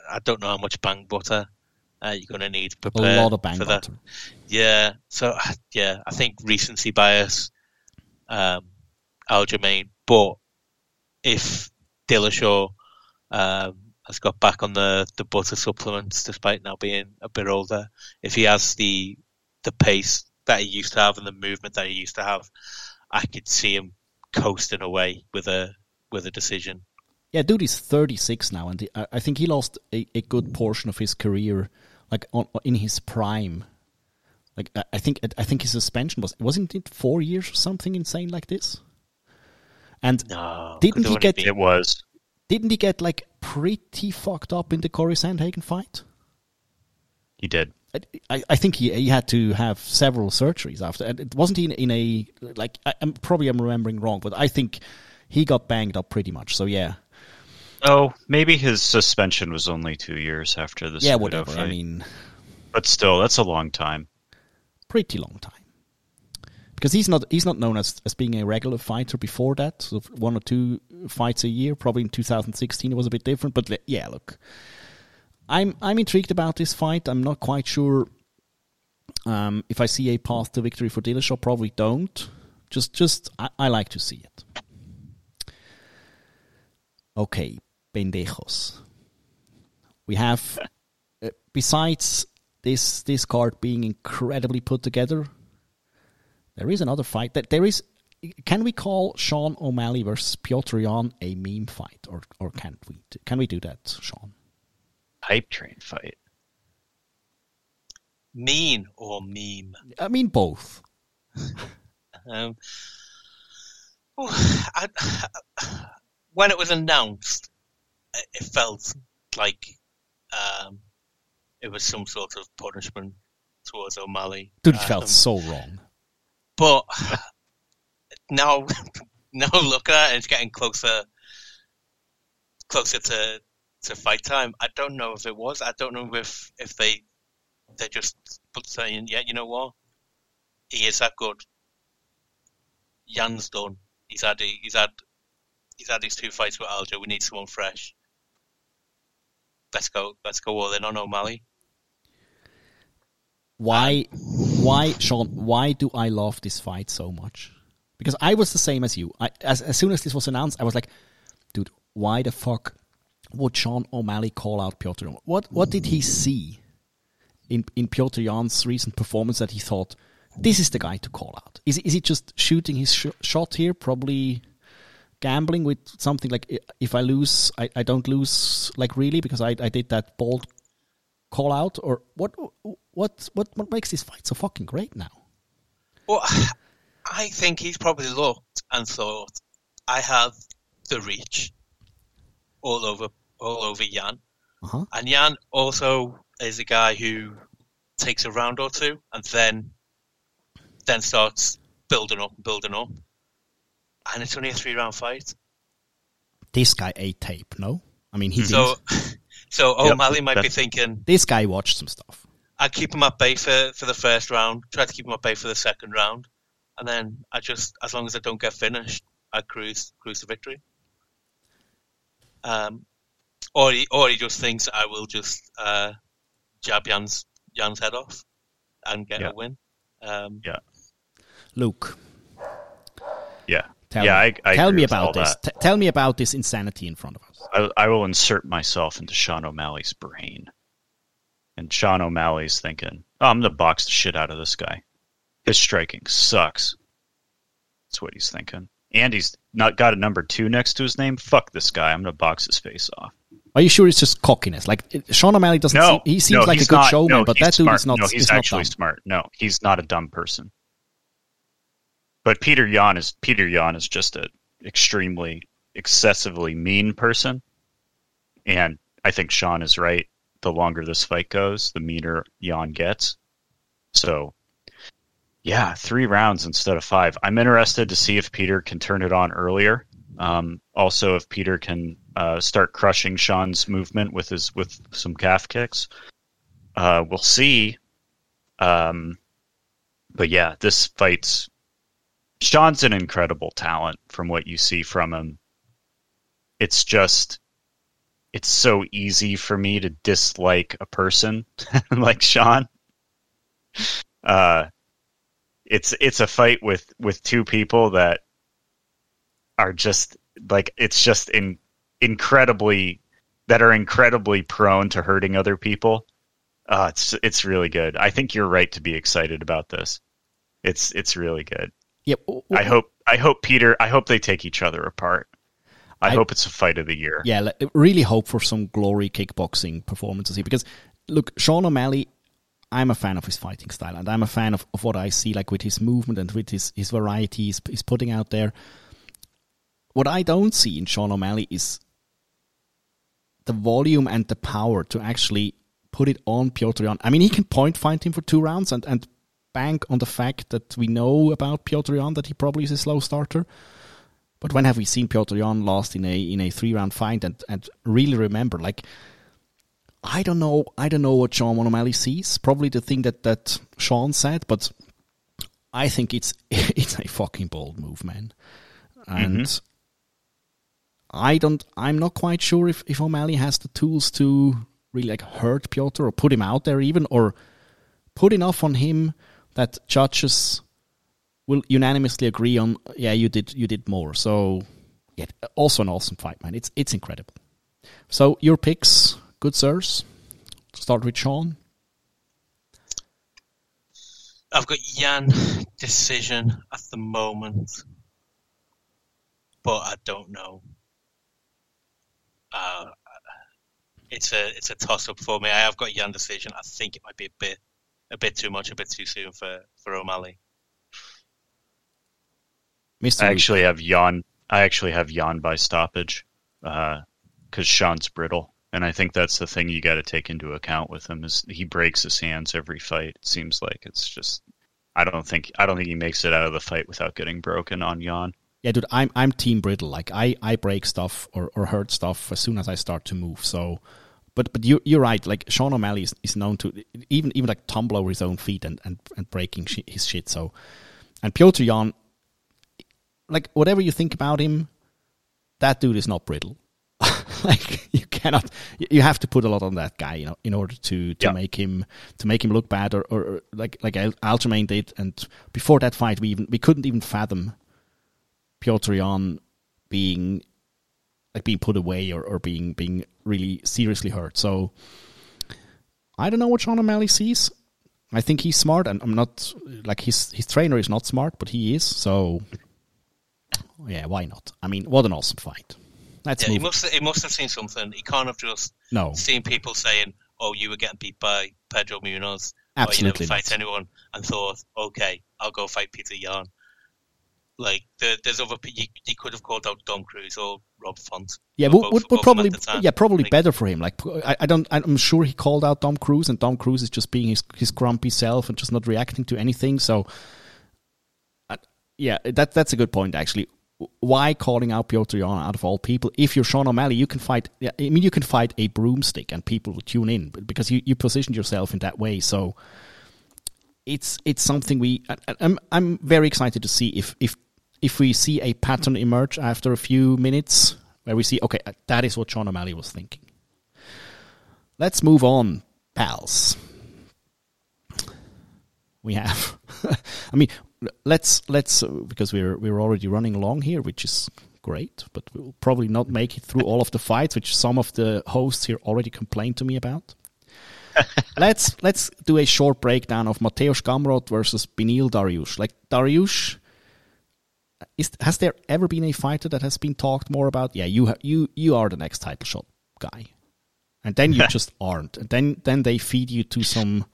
I don't know how much bang butter uh, you're going to need to a lot of bang for that. butter. Yeah. So, yeah, I think recency bias, um, Aljamain, but if Dillashaw, um, has got back on the, the butter supplements despite now being a bit older, if he has the, the pace that he used to have and the movement that he used to have, I could see him coasting away with a, with a decision. Yeah, dude is 36 now, and I I think he lost a, a good portion of his career, like on, in his prime. Like I- think I think his suspension was wasn't it four years or something insane like this. And No. Didn't he get- it was. didn't he get like pretty fucked up in the Corey Sandhagen fight? He did. I, I, think he he had to have several surgeries after. and It wasn't in, in a like I, I'm probably I'm remembering wrong, but I think he got banged up pretty much. So yeah, Oh, maybe his suspension was only two years after this. yeah, whatever. I mean, but still, that's a long time. pretty long time. Because he's not he's not known as, as being a regular fighter before that. So one or two fights a year. Probably in 2016 it was a bit different. But yeah, look, I'm I'm intrigued about this fight. I'm not quite sure um, if I see a path to victory for Dillashaw. Probably don't. Just just I, I like to see it. Okay, pendejos. We have uh, besides this this card being incredibly put together, there is another fight that there is can we call Sean O'Malley versus Piotr Yan a meme fight, or or can't we? Can we do that, Sean? Hype train fight. Mean or meme? I mean both. Um, oh, I, when it was announced, it, felt like um, it was some sort of punishment towards O'Malley. Dude, it Um, felt so wrong. But now, now look at it, it's getting closer, closer to to fight time. I don't know if it was. I don't know if if they they just put saying, yeah, you know what, he is that good. Yan's done. He's had he's had he's had these two fights with Aljo. We need someone fresh. Let's go. Let's go all in on O'Malley. Why, why, Sean? Why do I love this fight so much? Because I was the same as you. I, as as soon as this was announced, I was like, dude, why the fuck would Sean O'Malley call out Piotr? Yan? What what did he see in in Piotr Yan's recent performance that he thought this is the guy to call out? Is is he just shooting his sh- shot here? Probably gambling with something like if I lose, I, I don't lose like really because I I did that bold call out or what what what what makes this fight so fucking great now? Well, I think he's probably looked and thought, I have the reach all over all over Yan, Uh-huh. and Yan also is a guy who takes a round or two and then then starts building up, building up, and it's only a three round fight. This guy ate tape, no? I mean, he did. So, so Yep, O'Malley might be thinking, this guy watched some stuff. I keep him at bay for, for the first round, try to keep him at bay for the second round, and then I just, as long as I don't get finished, I cruise cruise to victory. Um, or he, or he just thinks I will just uh, jab Yan's Yan's head off and get Yeah. a win. Um, yeah. Luke, Yeah. Tell yeah, me, I, I tell me about this. T- tell me about this insanity in front of us. I, I will insert myself into Sean O'Malley's brain. And Sean O'Malley's thinking, oh, I'm going to box the shit out of this guy. His striking sucks. That's what he's thinking. And he's not got a number two next to his name. Fuck this guy. I'm going to box his face off. Are you sure it's just cockiness? Like uh, Sean O'Malley doesn't. No, seem, he seems no, like a good not. showman, No, but that dude smart. is not. No, he's not actually dumb. smart. No, he's not a dumb person. But Peter Yan is Peter Yan is just an extremely excessively mean person, and I think Sean is right. The longer this fight goes, the meaner Yan gets. So, yeah, three rounds instead of five. I'm interested to see if Peter can turn it on earlier. Um, also, if Peter can uh, start crushing Sean's movement with his with some calf kicks, uh, we'll see. Um, but yeah, this fight's Sean's an incredible talent from what you see from him. It's just it's so easy for me to dislike a person like Sean. Uh it's it's a fight with with two people that are just like it's just in incredibly that are incredibly prone to hurting other people. Uh, it's it's really good. I think you're right to be excited about this. It's it's really good. Yep. I hope I hope Peter I hope they take each other apart. I, I- hope it's a fight of the year. Yeah, really hope for some glory kickboxing performances here because look, Sean O'Malley, I'm a fan of his fighting style and I'm a fan of, of what I see like with his movement and with his, his variety he's, he's putting out there. What I don't see in Sean O'Malley is the volume and the power to actually put it on Piotr Yan. I mean, he can point fight him for two rounds and, and bank on the fact that we know about Piotr Yan that he probably is a slow starter. But when have we seen Piotr Yan last in a in a three round fight and, and really remember like I don't know I don't know what Sean O'Malley sees. Probably the thing that, that Sean said, but I think it's it's a fucking bold move, man. Mm-hmm. And I don't I'm not quite sure if, if O'Malley has the tools to really like hurt Piotr or put him out there even or put enough on him that judges will unanimously agree on yeah you did you did more so yeah also an awesome fight man it's it's incredible so your picks good sirs start with sean I've got Yan decision at the moment. but I don't know. Uh, it's a it's a toss up for me. I have got Yan decision. I think it might be a bit a bit too much, a bit too soon for for O'Malley. Mr. I actually have Yan. I actually have Yan by stoppage uh, because Sean's brittle, and I think that's the thing you got to take into account with him is he breaks his hands every fight. It seems like it's just. I don't think I don't think he makes it out of the fight without getting broken on Yan. Yeah, dude, I'm I'm team brittle. Like I, I break stuff or, or hurt stuff as soon as I start to move. So, but but you you're right. Like Sean O'Malley is, is known to even even like tumble over his own feet and and, and breaking shi his shit. So, and Piotr Yan, like whatever you think about him, that dude is not brittle. like you cannot, you have to put a lot on that guy, you know, in order to to Yeah. make him to make him look bad, or, or, or like like Al- Aljamain did. And before that fight, we even we couldn't even fathom Piotr Yan being like being put away or, or being being really seriously hurt. So I don't know what Sean O'Malley sees. I think he's smart, and I'm not like his his trainer is not smart, but he is. So yeah, why not? I mean, what an awesome fight. Let's Yeah, he must he must have seen something. He can't have just no, seen people saying, "Oh, you were getting beat by Pedro Munhoz, Absolutely or you never fight anyone," and thought, "Okay, I'll go fight Peter Yan." Like there, there's other you, you could have called out Dom Cruz or Rob Font. yeah, both- would, both would of probably at the time. yeah probably Like, better for him. Like I, I don't I'm sure he called out Tom Cruise, and Tom Cruise is just being his his grumpy self and just not reacting to anything. So uh, yeah, that that's a good point actually. Why calling out Piotr Yan out of all people? If you're Sean O'Malley, you can fight. yeah, I mean, you can fight a broomstick, and people will tune in because you, you positioned yourself in that way. So it's it's something we. I- I- I'm I'm very excited to see if if if we see a pattern emerge after a few minutes where we see okay that is what Sean O'Malley was thinking. Let's move on, pals. We have. I mean, let's let's uh, because we're we're already running along here, which is great, but we'll probably not make it through all of the fights, which some of the hosts here already complained to me about. let's let's do a short breakdown of Mateusz Gamrot versus Beneil Dariush. Like Dariush, is has there ever been a fighter that has been talked more about? Yeah, you ha- you you are the next title shot guy, and then you just aren't. And then then they feed you to some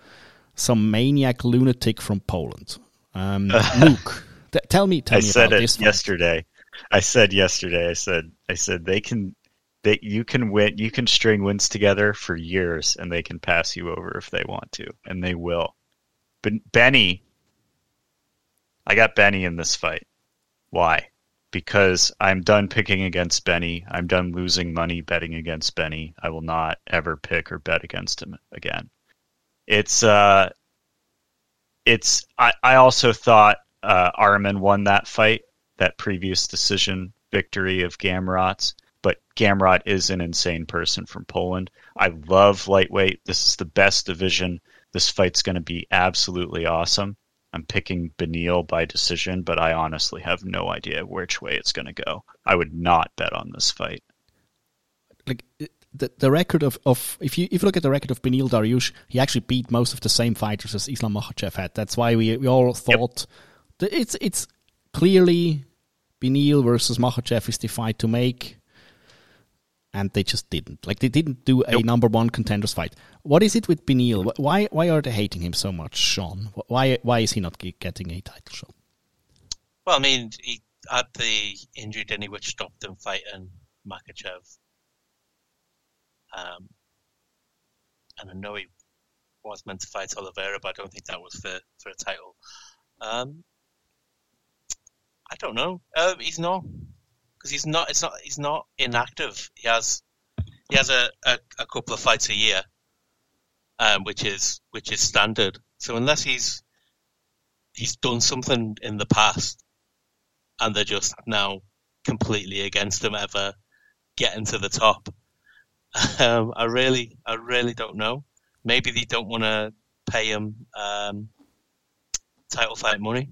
some maniac lunatic from Poland. Um, Luke, t- tell me tell I me said about it yesterday. I said yesterday. I said I said they can they you can win you can string wins together for years and they can pass you over if they want to and they will. But Benny, I got Benny in this fight. Why? Because I'm done picking against Benny. I'm done losing money betting against Benny. I will not ever pick or bet against him again. It's uh it's I, I also thought uh, Arman won that fight, that previous decision victory of Gamrot's. But Gamrot is an insane person from Poland. I love lightweight. This is the best division. This fight's going to be absolutely awesome. I'm picking Beneil by decision, but I honestly have no idea which way it's going to go. I would not bet on this fight. like the the record of, of if you if you look at the record of Beneil Dariush, he actually beat most of the same fighters as Islam Makhachev had. That's why we we all thought that it's it's clearly Beneil versus Makhachev is the fight to make, and they just didn't. Like they didn't do a Nope. number one contenders fight. What is it with Beneil? Why why are they hating him so much, Sean? Why why is he not getting a title shot? Well, I mean, he had the injury, didn't he, which stopped him fighting Makhachev. Um, and I know he was meant to fight Oliveira, but I don't think that was for, for a title. Um, I don't know. Uh, he's not because he's not. It's not. He's not inactive. He has. He has a, a, a couple of fights a year, um, which is which is standard. So unless he's he's done something in the past, and they're just now completely against him ever getting to the top. Um, I really, I really don't know. Maybe they don't want to pay him um, title fight money.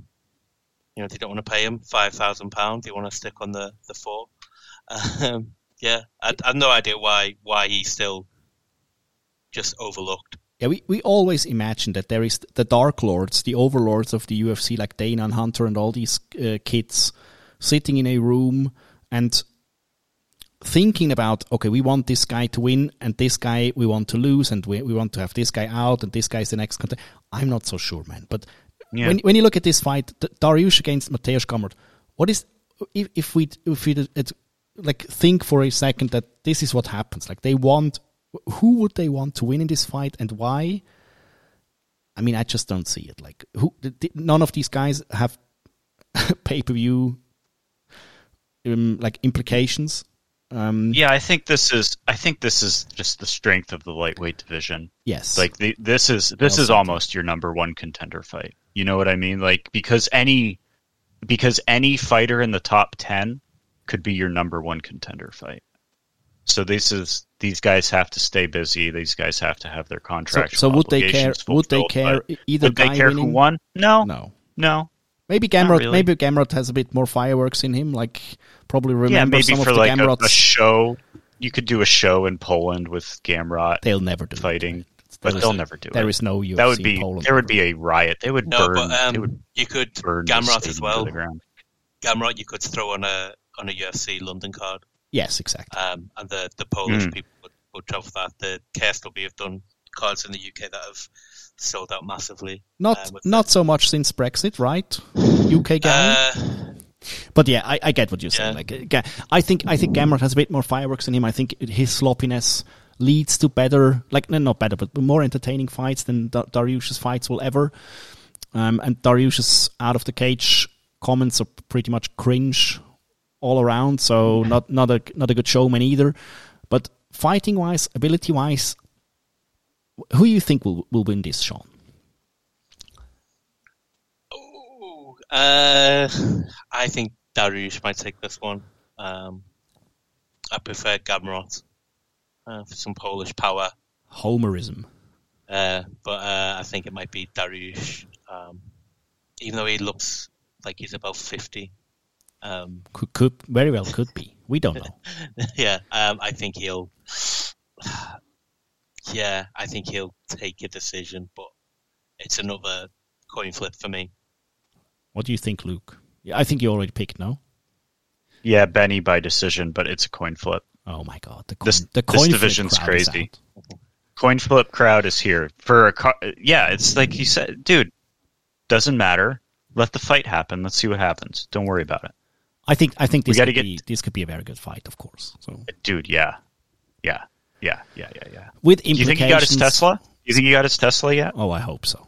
You know, they don't want to pay him five thousand pounds. They want to stick on the the four. Um, yeah, I, have no idea why why he's still just overlooked. Yeah, we, we always imagine that there is the Dark Lords, the overlords of the UFC, like Dana and Hunter and all these uh, kids, sitting in a room and thinking about okay, we want this guy to win, and this guy we want to lose, and we, we want to have this guy out, and this guy's the next contender. I'm not so sure, man. But Yeah. when when you look at this fight, Dariush against Mateusz Gamrot, what is if if we if we it, like think for a second that this is what happens? Like they want who would they want to win in this fight, and why? I mean, I just don't see it. Like who? None of these guys have pay per view um, like implications. Um, Yeah, I think this is. I think this is just the strength of the lightweight division. Yes, Like the, this is this Well is almost your number one contender fight. You know what I mean? Like because any because any fighter in the top ten could be your number one contender fight. So this is these guys have to stay busy. These guys have to have their so, contractual. so would they care? Would they care either Would they guy care winning? who won? No, No. no. Maybe Gamrot. really. Maybe Gamrot has a bit more fireworks in him. Like probably remember yeah, maybe some for of the like a, Gamrots. a show. You could do a show in Poland with Gamrot they'll never do fighting, but is they'll a- never do There it. is no UFC that would in be Poland. there would be a riot. They would No, burn. but they would um, you could burn the Gamrot as well. the ground. Gamrot, you could throw on a on a UFC London card, yes, exactly. um, and the the Polish Mm. people would, would travel that. The KSW have done cards in the UK that have sold out massively. Not uh, with not so much since Brexit, right? UK Gamrot. Uh, But yeah, I, I get what you're saying. Yeah. Like, uh, I think I think Gamrot has a bit more fireworks in him. I think his sloppiness leads to better, like no, not better, but more entertaining fights than da- Dariush's fights will ever. Um, and Dariush's out of the cage comments are pretty much cringe all around. So not not a not a good showman either. But fighting wise, ability wise, who do you think will will win this, Sean? ooh, uh, I think Dariush might take this one. Um, I prefer Gamrot uh, for some Polish power. Homerism. Uh, but uh, I think it might be Dariush, um, even though he looks like he's about 50. Um, Could, could very well could be. We don't know. yeah, um, I think he'll. Yeah, I think he'll take a decision, but it's another coin flip for me. What do you think, Luke? Yeah, I think you already picked. No. Yeah, Benny by decision, but it's a coin flip. Oh my god, the coin, This- the this coin flip division's crazy. Coin flip crowd is here for a. Co- yeah, it's like you said, dude. Doesn't matter. Let the fight happen. Let's see what happens. Don't worry about it, I think I think this could get- be this could be a very good fight, of course. So dude. Yeah, yeah, yeah, yeah, yeah, yeah. with Do you think he got his Tesla? You think he got his Tesla yet? Oh, I hope so.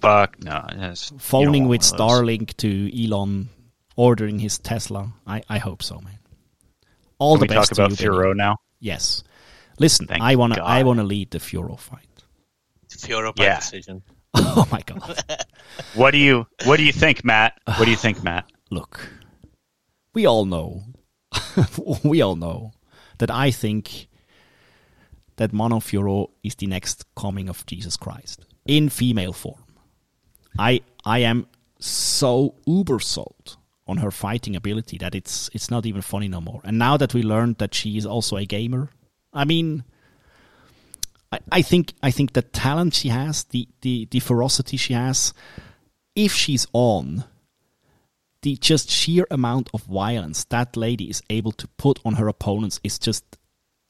Fuck no. it's- you don't Phoning with one of those. Starlink to Elon, ordering his Tesla. I, I hope so, man. All Can the we best talk to about you, Benny. Now? Yes. Listen, Thank I wanna I wanna lead the Fiorot fight. Fiorot by Yeah. decision. Oh my god. What do you What do you think, Matt? What do you think, Matt? Look, we all know, we all know that I think that Manon Fiorot is the next coming of Jesus Christ in female form. I I am so uber sold on her fighting ability that it's it's not even funny no more. And now that we learned that she is also a gamer, I mean. I, I think I think the talent she has, the, the, the ferocity she has, if she's on, the just sheer amount of violence that lady is able to put on her opponents is just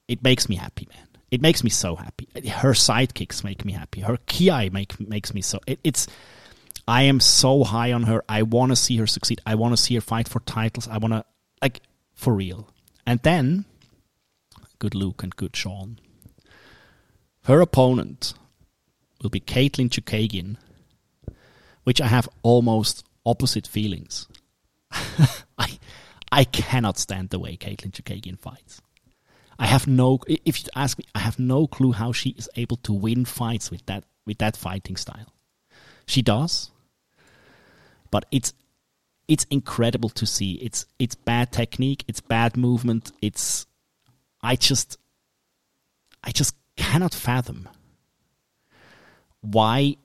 it makes me happy man it makes me so happy her sidekicks make me happy her ki make makes me so it, it's i am so high on her. I want to see her succeed. I want to see her fight for titles. I want to like for real. And then good luke and good sean. Her opponent will be Katlyn Chookagian which i have almost opposite feelings. I I cannot stand the way Katlyn Chookagian fights. I have no if you ask me, I have no clue how she is able to win fights with that with that fighting style. She does. But it's it's incredible to see. It's it's bad technique, it's bad movement, it's I just I just cannot fathom why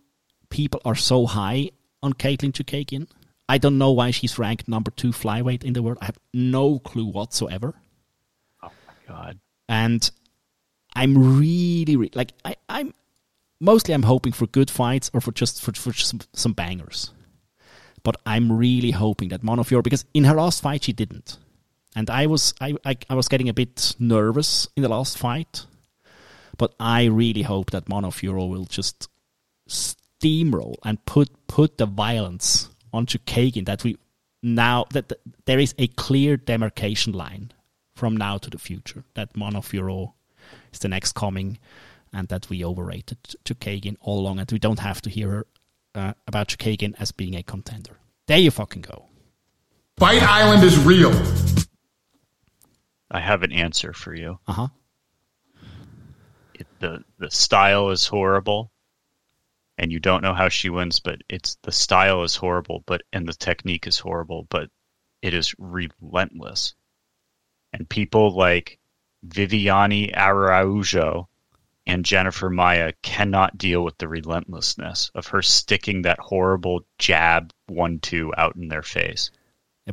people are so high on Katlyn Chookagian. I don't know why she's ranked number two flyweight in the world. I have no clue whatsoever. Oh my god. And I'm really, re- like I, mostly I'm hoping for good fights or for just for, for some, some bangers. But I'm really hoping that Manon Fiorot because in her last fight she didn't. and I was I, I I was getting a bit nervous in the last fight, but I really hope that Manon Fiorot will just steamroll and put put the violence onto Kagan that we now that th- there is a clear demarcation line from now to the future that Manon Fiorot is the next coming and that we overrated Chookagian all along and we don't have to hear her, uh, about Chookagian as being a contender. There you fucking go. Fight Island is real. I have an answer for you. Uh huh. The the style is horrible, and you don't know how she wins. But it's the style is horrible, but and the technique is horrible, but it is relentless. And people like Viviane Araújo and Jennifer Maia cannot deal with the relentlessness of her sticking that horrible jab one two out in their face.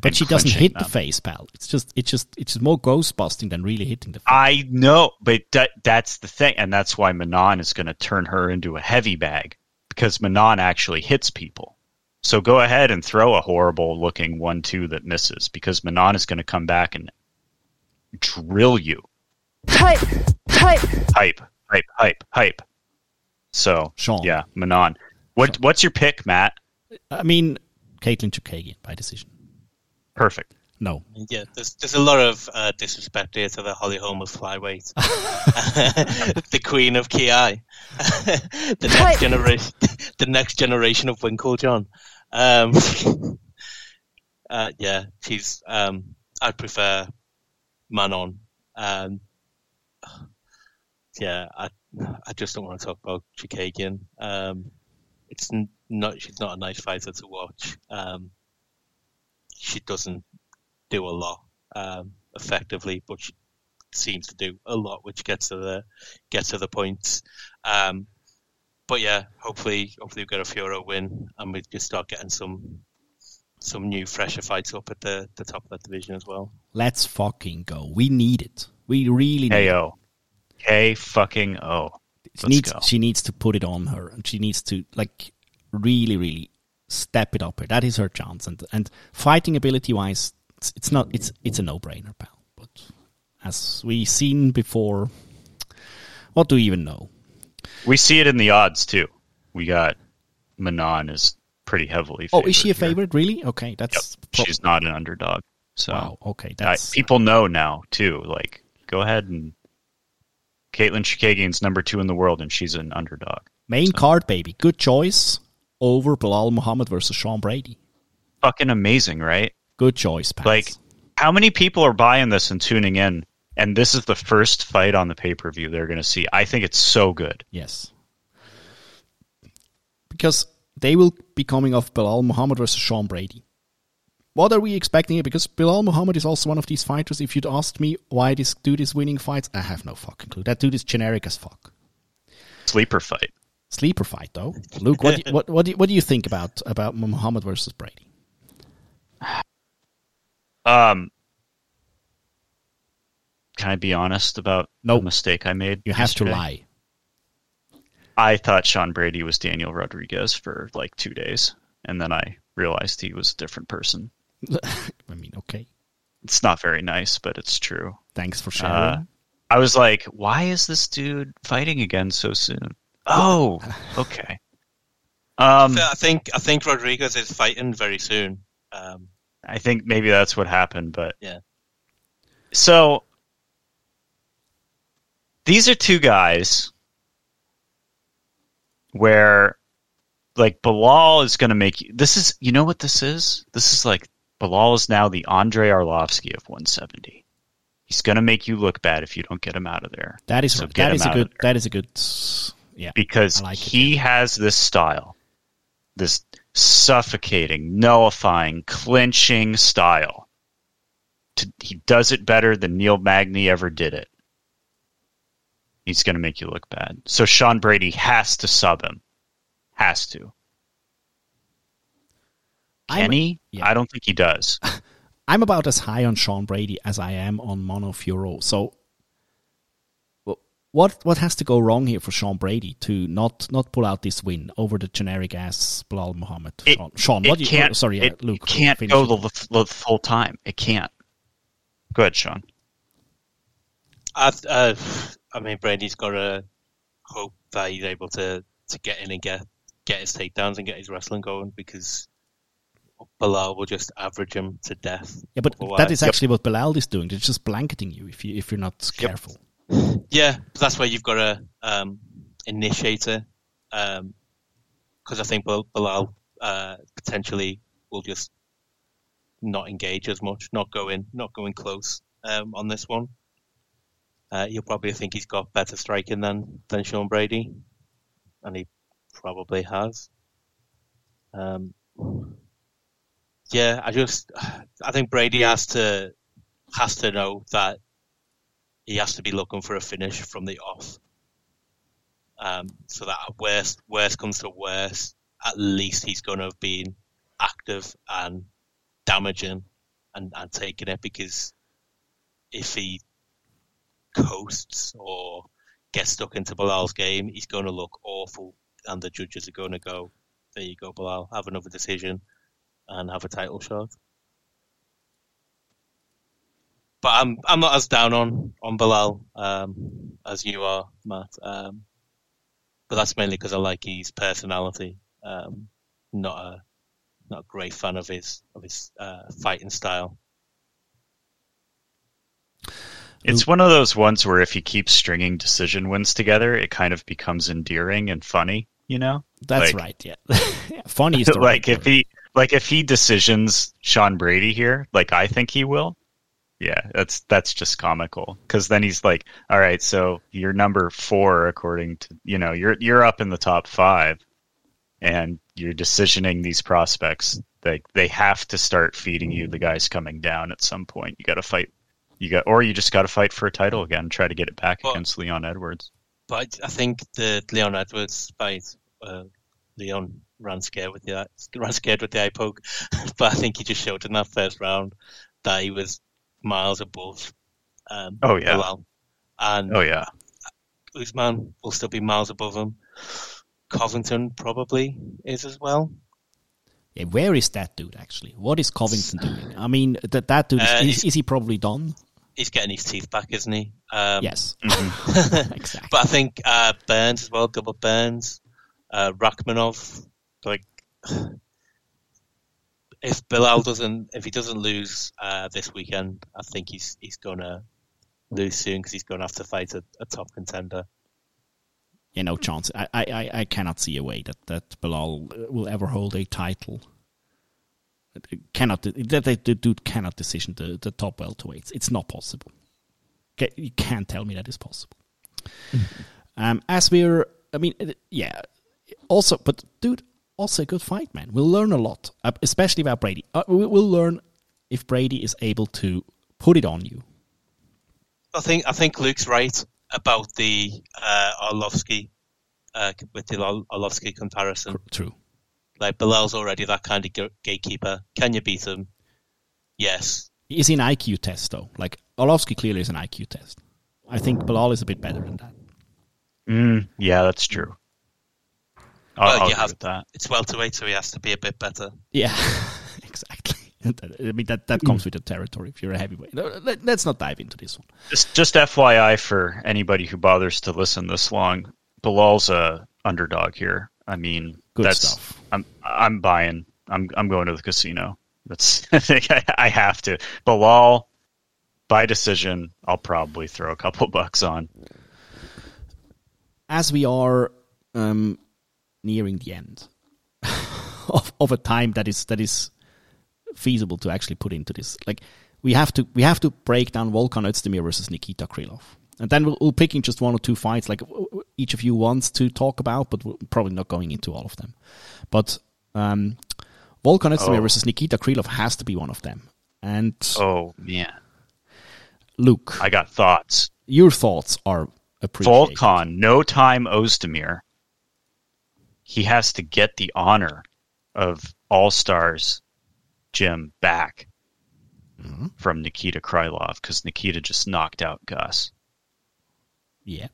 but she doesn't clinching hit the face, pal. It's just it's just it's more ghost busting than really hitting the face. I know, but that, that's the thing, and that's why Manon is going to turn her into a heavy bag because Manon actually hits people. So go ahead and throw a horrible looking one two that misses because Manon is going to come back and drill you. Hype! Hype! Hype, hype, hype, hype. So Sean. yeah, Manon. What what's your pick, Matt? I mean, Katlyn Chookagian by decision. Perfect. No, Yeah, there's there's a lot of uh, disrespect here to the Holly Holm of flyweight, the queen of Ki, the next generation, the next generation of Winkeljohn. Um, uh, yeah, she's. Um, I prefer Manon. Um, yeah, I I just don't want to talk about Chookagian. Um, it's not. She's not a nice fighter to watch. Um, she doesn't do a lot um, effectively, but she seems to do a lot, which gets to the gets to the points. Um, but yeah, hopefully, hopefully we get a Fiorot win, and we just start getting some some new, fresher fights up at the, the top of that division as well. let's fucking go. We need it. We really need it. KO. K fucking O. She needs she needs to put it on her, and she needs to like really, really step it up. Here, that is her chance. And and fighting ability wise, it's, it's not it's it's a no brainer, pal. But as we seen before, what do we even know? We see it in the odds too. We got Manon is pretty heavily. Oh, is she a here. favorite? Really? Okay, that's pro- She's not an underdog. So wow. Okay, I, people know now too. Like, go ahead and Katlyn Chookagian's number two in the world, and she's an underdog. main card, baby. Good choice over Belal Muhammad versus Sean Brady. Fucking amazing, right? Good choice, pal. Like, how many people are buying this and tuning in? And this is the first fight on the pay per view they're going to see. I think it's so good. Yes. Because they will be coming off Belal Muhammad versus Sean Brady. What are we expecting here? Because Belal Muhammad is also one of these fighters. If you'd asked me why this dude is winning fights, I have no fucking clue. That dude is generic as fuck. Sleeper fight. Sleeper fight though. Luke, what do you, what what do you, what do you think about about Muhammad versus Brady? Um, can I be honest about Nope. the mistake I made? You have to lie. I thought Sean Brady was Daniel Rodriguez for like two days, and then I realized he was a different person. I mean, okay. It's not very nice, but it's true. Thanks for sharing. Uh, I was like, why is this dude fighting again so soon? Oh, okay. Um, I think I think Rodriguez is fighting very soon. Um, I think maybe that's what happened, but Yeah. So these are two guys where like Belal is going to make you this is you know what this is? This is like Belal is now the Andrei Arlovski of 170. He's going to make you look bad if you don't get him out of there. that is so that is a good. That is a good. Yeah. because like it, he has this style, this suffocating, nullifying, clinching style. To, he does it better than Neil Magny ever did it. He's going to make you look bad. So Sean Brady has to sub him. Has to. I'm- Can he? yeah. I don't think he does. I'm about as high on Sean Brady as I am on Manon Fiorot. So, what what has to go wrong here for Sean Brady to not not pull out this win over the generic ass Belal Muhammad? It- Sean, Sean it what do you? can't, sorry, uh, it Luke. can't finish go the, the full time. It can't. Go ahead, Sean. I, uh, I mean, Brady's got to hope that he's able to, to get in and get get his takedowns and get his wrestling going because Belal will just average him to death. Yeah, but otherwise. that is actually what Belal is doing. They're just blanketing you if you if you're not careful. Yeah, but that's why you've got to um, initiate it. Because I think Bil- Belal uh, potentially will just not engage as much, not go in, not going close um, on this one. Uh, you'll probably think he's got better striking than than Sean Brady, and he probably has. Um, yeah, I just I think Brady has to has to know that he has to be looking for a finish from the off. Um, so that worst, worst comes to worst, at least he's going to have been active and damaging and, and taking it because if he coasts or gets stuck into Belal's game, he's going to look awful and the judges are going to go, there you go, Belal, have another decision and have a title shot. But I'm I'm not as down on on Belal um, as you are, Matt. Um, but that's mainly because I like his personality. Um, not a not a great fan of his of his uh, fighting style. It's one of those ones where if you keep stringing decision wins together, it kind of becomes endearing and funny. You know, That's Like- right. Yeah, Yeah, funny is the like right if word. he like if he decisions Sean Brady here, like I think he will. Yeah, that's that's just comical because then he's like, all right, so you're number four according to you know you're you're up in the top five, and you're decisioning these prospects. Like they have to start feeding you the guys coming down at some point. You got to fight. You got or you just got to fight for a title again. Try to get it back Well- against Leon Edwards. But I think the Leon Edwards fight, uh, Leon ran scared with the eye, ran scared with the eye poke, but I think he just showed in that first round that he was miles above. Um, Oh, yeah. Belal. and Oh yeah, Usman will still be miles above him. Covington probably is as well. Yeah, where is that dude actually? What is Covington doing? I mean, that that dude is, Uh, is, is he probably done? He's getting his teeth back, isn't he? Um, Yes, exactly. But I think uh, Burns as well, double Burns, uh, Rakhmonov. Like, if Belal doesn't, if he doesn't lose uh, this weekend, I think he's he's gonna lose soon because he's gonna have to fight a, a top contender. yeah, no chance. I, I, I- I cannot see a way that that Belal will ever hold a title. It Cannot that that the dude cannot decision the, the top welterweights. It's not possible. You can't tell me that is possible. um, as we're, I mean, yeah. Also, but dude, also a good fight, man. We'll learn a lot, uh, especially about Brady. Uh, we- we'll learn if Brady is able to put it on you. I think I think Luke's right about the uh, Arlovski uh, with the Orl- Arlovski comparison. True. Like Belal's already that kind of gatekeeper. Can you beat him? Yes. Is he an IQ test though? Like Arlovski clearly is an IQ test. I think Belal is a bit better than that. mm, yeah, that's true. I'll, Well, I'll you have- that. It's welterweight, so he has to be a bit better. Yeah, exactly. I mean that that comes with the territory. If you're a heavyweight, No, let, let's not dive into this one. Just, just FYI for anybody who bothers to listen this long, Belal's a underdog here. I mean, Good that's, stuff. I'm, I'm buying. I'm, I'm going to the casino. That's, I think I, I have to. Belal, by decision, I'll probably throw a couple bucks on. As we are um, nearing the end of, of a time that is that is feasible to actually put into this, like we have to we have to break down Volkan Özdemir versus Nikita Krylov, and then we'll, we'll picking just one or two fights like each of you wants to talk about, but we're probably not going into all of them. But um, Volkan Özdemir Oh. versus Nikita Krylov has to be one of them. And Oh man, Luke, I got thoughts. your thoughts are appreciated. Volkan, no time Ozdemir. He has to get the honor of All Stars Gym back from Nikita Krylov because Nikita just knocked out Gus. Yeah,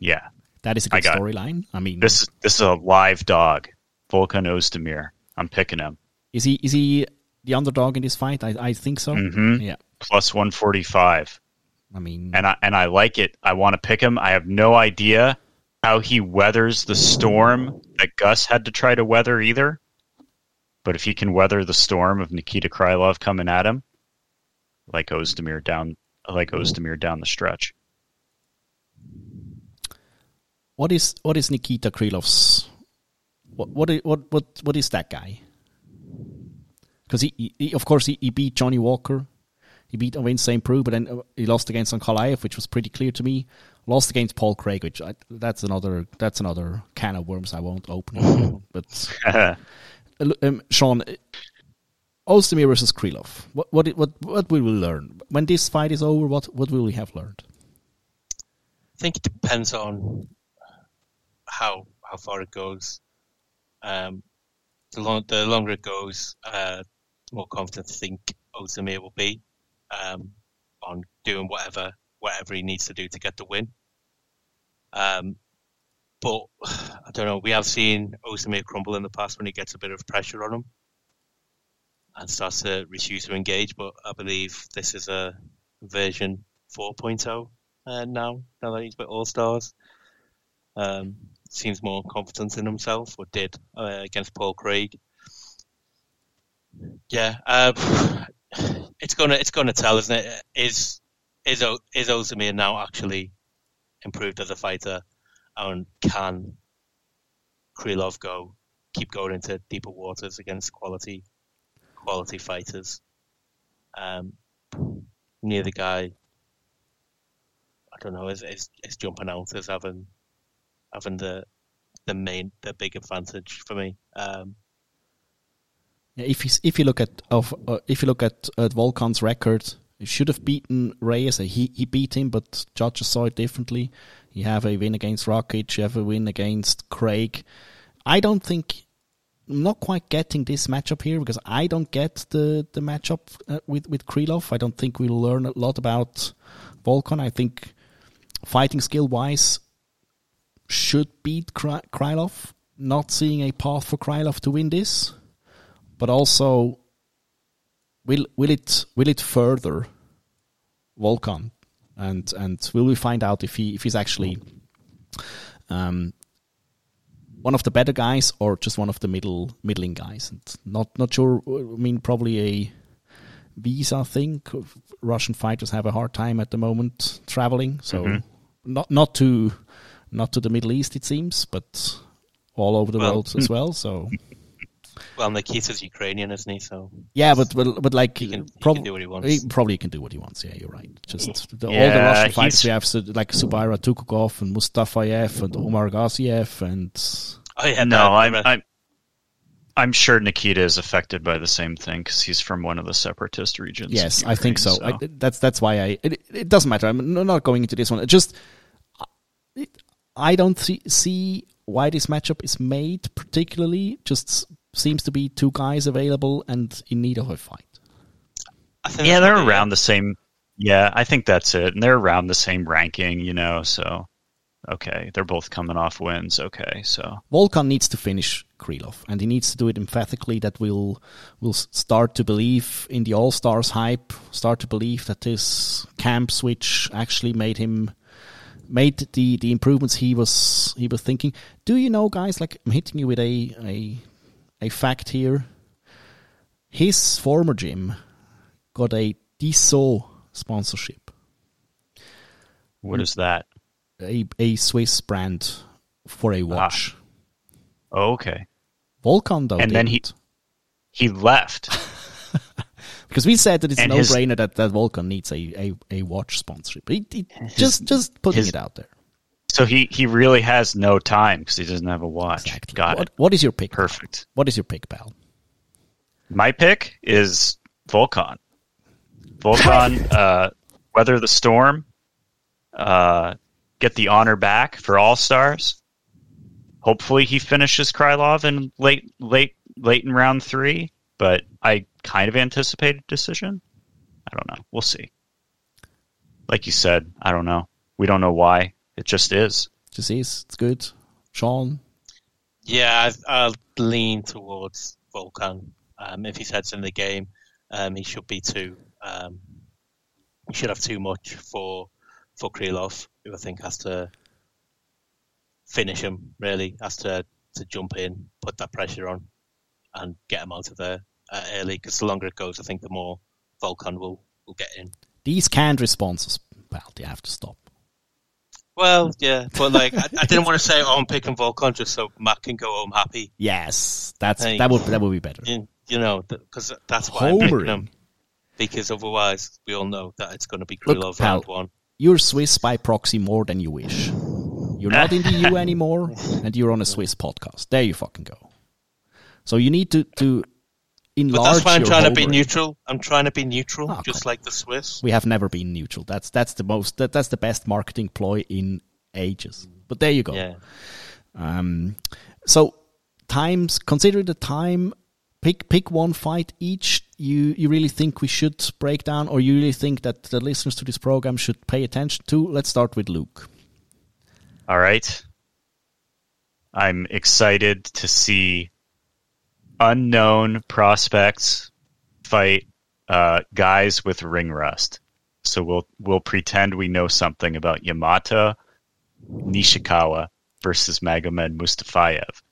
Yeah, That is a good storyline. I mean, this is this is a live dog. Volkan Ozdemir. I'm picking him. is he is he the underdog in this fight? I I think so. Mhm. Yeah, plus 145. I mean, and I and I like it. I want to pick him. I have no idea how he weathers the storm that Gus had to try to weather either. But if he can weather the storm of Nikita Krylov coming at him, like Ozdemir down, like Ozdemir down the stretch. what is what is Nikita Krylov's? What what what what what is that guy? Because he, he- of course, he, he beat Johnny Walker, he beat Vince St. Preux, but then he lost against Ankalaev, which was pretty clear to me. Lost against Paul Craig, which I, that's another that's another can of worms I won't open. but uh, um, Sean, uh, Ozdemir versus Krylov. What what what what will we learn when this fight is over? What what will we have learned? I think it depends on how how far it goes. Um, the, long, the longer it goes, uh, the more confident I think Ozdemir will be um, on doing whatever whatever he needs to do to get the win. Um, but I don't know. We have seen Ozdemir crumble in the past when he gets a bit of pressure on him and starts to refuse to engage. But I believe this is a version 4.0 uh, now, now that he's with All Stars. Um, seems more confident in himself, or did uh, against Paul Craig. Yeah, uh, it's gonna it's gonna tell, isn't it? Is is is Ozdemir now actually improved as a fighter, and can Krylov go keep going into deeper waters against quality quality fighters? Um, neither guy I don't know, is, is, is jumping out as having having the the main the big advantage for me. Um, Yeah, if you if you look at of uh, if you look at at Volkan's record, should have beaten Reyes. He he beat him, but judges saw it differently. You have a win against Rakić. You have a win against Craig. I don't think. I'm not quite getting this matchup here because I don't get the the matchup uh, with with Krylov. I don't think we'll learn a lot about Volkan. I think fighting skill wise should beat Krylov. Not seeing a path for Krylov to win this but also will will it will it further Volkan? And and will we find out if he if he's actually um, one of the better guys or just one of the middle middling guys? And not not sure I mean probably a visa thing. Russian fighters have a hard time at the moment traveling. So not not to not to the Middle East it seems but all over the Well- world as well. So well, Nikita's Ukrainian, isn't he? So Yeah, but but, but like He can- he prob- can do what he wants. He probably can do what he wants. Yeah, you're right. Just the, all the Russian fighters we have, so, like Zubaira Tukhugov and Mustafayev and Omar Gaziev and oh yeah, no, that- I'm, I'm I'm sure Nikita is affected by the same thing because he's from one of the separatist regions. of yes, I think so. Ukraine, I, that's that's why I. It, it doesn't matter. I'm not going into this one. It Just I don't see, see why this matchup is made particularly. Just seems to be two guys available and in need of a fight. I think yeah, they're what they- around the same. Yeah, I think that's it, and they're around the same ranking, you know. So, okay, they're both coming off wins. Okay, so Volkan needs to finish Krylov, and he needs to do it emphatically. That we'll will start to believe in the All Stars hype, start to believe that this camp switch actually made him made the the improvements he was he was thinking. Do you know, guys? Like I'm hitting you with a a a fact here. His former gym got a Tissot sponsorship, what is that? a a Swiss brand for a ah. watch. Oh, okay, Volkan though, And then he- he left. Because we said that it's And a his- no-brainer that, that Volkan needs a, a, a watch sponsorship. He, he- just just putting his- it out there. So he he really has no time because he doesn't have a watch. Exactly. Got what, it. what is your pick? Perfect. What is your pick, pal? My pick is Volkan. Volkan, uh, weather the storm, uh, get the honor back for All Stars. Hopefully, he finishes Krylov in late, late, late in round three. But I kind of anticipate a decision. I don't know. We'll see. Like you said, I don't know. We don't know why. It just is. Just is it's good. Sean, Yeah, I, I'll lean towards Volkan. Um, if he's heads in the game, um, he should be too. Um, he should have too much for for Krylov, who I think has to finish him. Really has to to jump in, put that pressure on, and get him out of there uh, early. Because the longer it goes, I think the more Volkan will will get in. These canned responses, pal, you have to stop. Well, yeah, but like I, I didn't want to say, "Oh, I'm picking Volkan," just so Matt can go home happy. Yes, that's that would that would be better. You, you know, because that's why I'm picking him. Because otherwise, we all know that it's going to be Look, Krylov pal. round one. You're Swiss by proxy more than you wish. You're not in the EU anymore, and you're on a Swiss podcast. There you fucking go. So you need to to enlarge. But that's why I'm your trying to be homering. neutral. I'm trying to be neutral, Oh, just come like the Swiss. We have never been neutral. That's that's the most that, that's the best marketing ploy in ages. But there you go. Yeah. Um, so times consider the time. Pick pick one fight each. You you really think we should break down, or you really think that the listeners to this program should pay attention to? Let's start with Luke. All right. I'm excited to see unknown prospects fight uh, guys with ring rust. So we'll we'll pretend we know something about Yamato Nishikawa versus Magomed Mustafayev.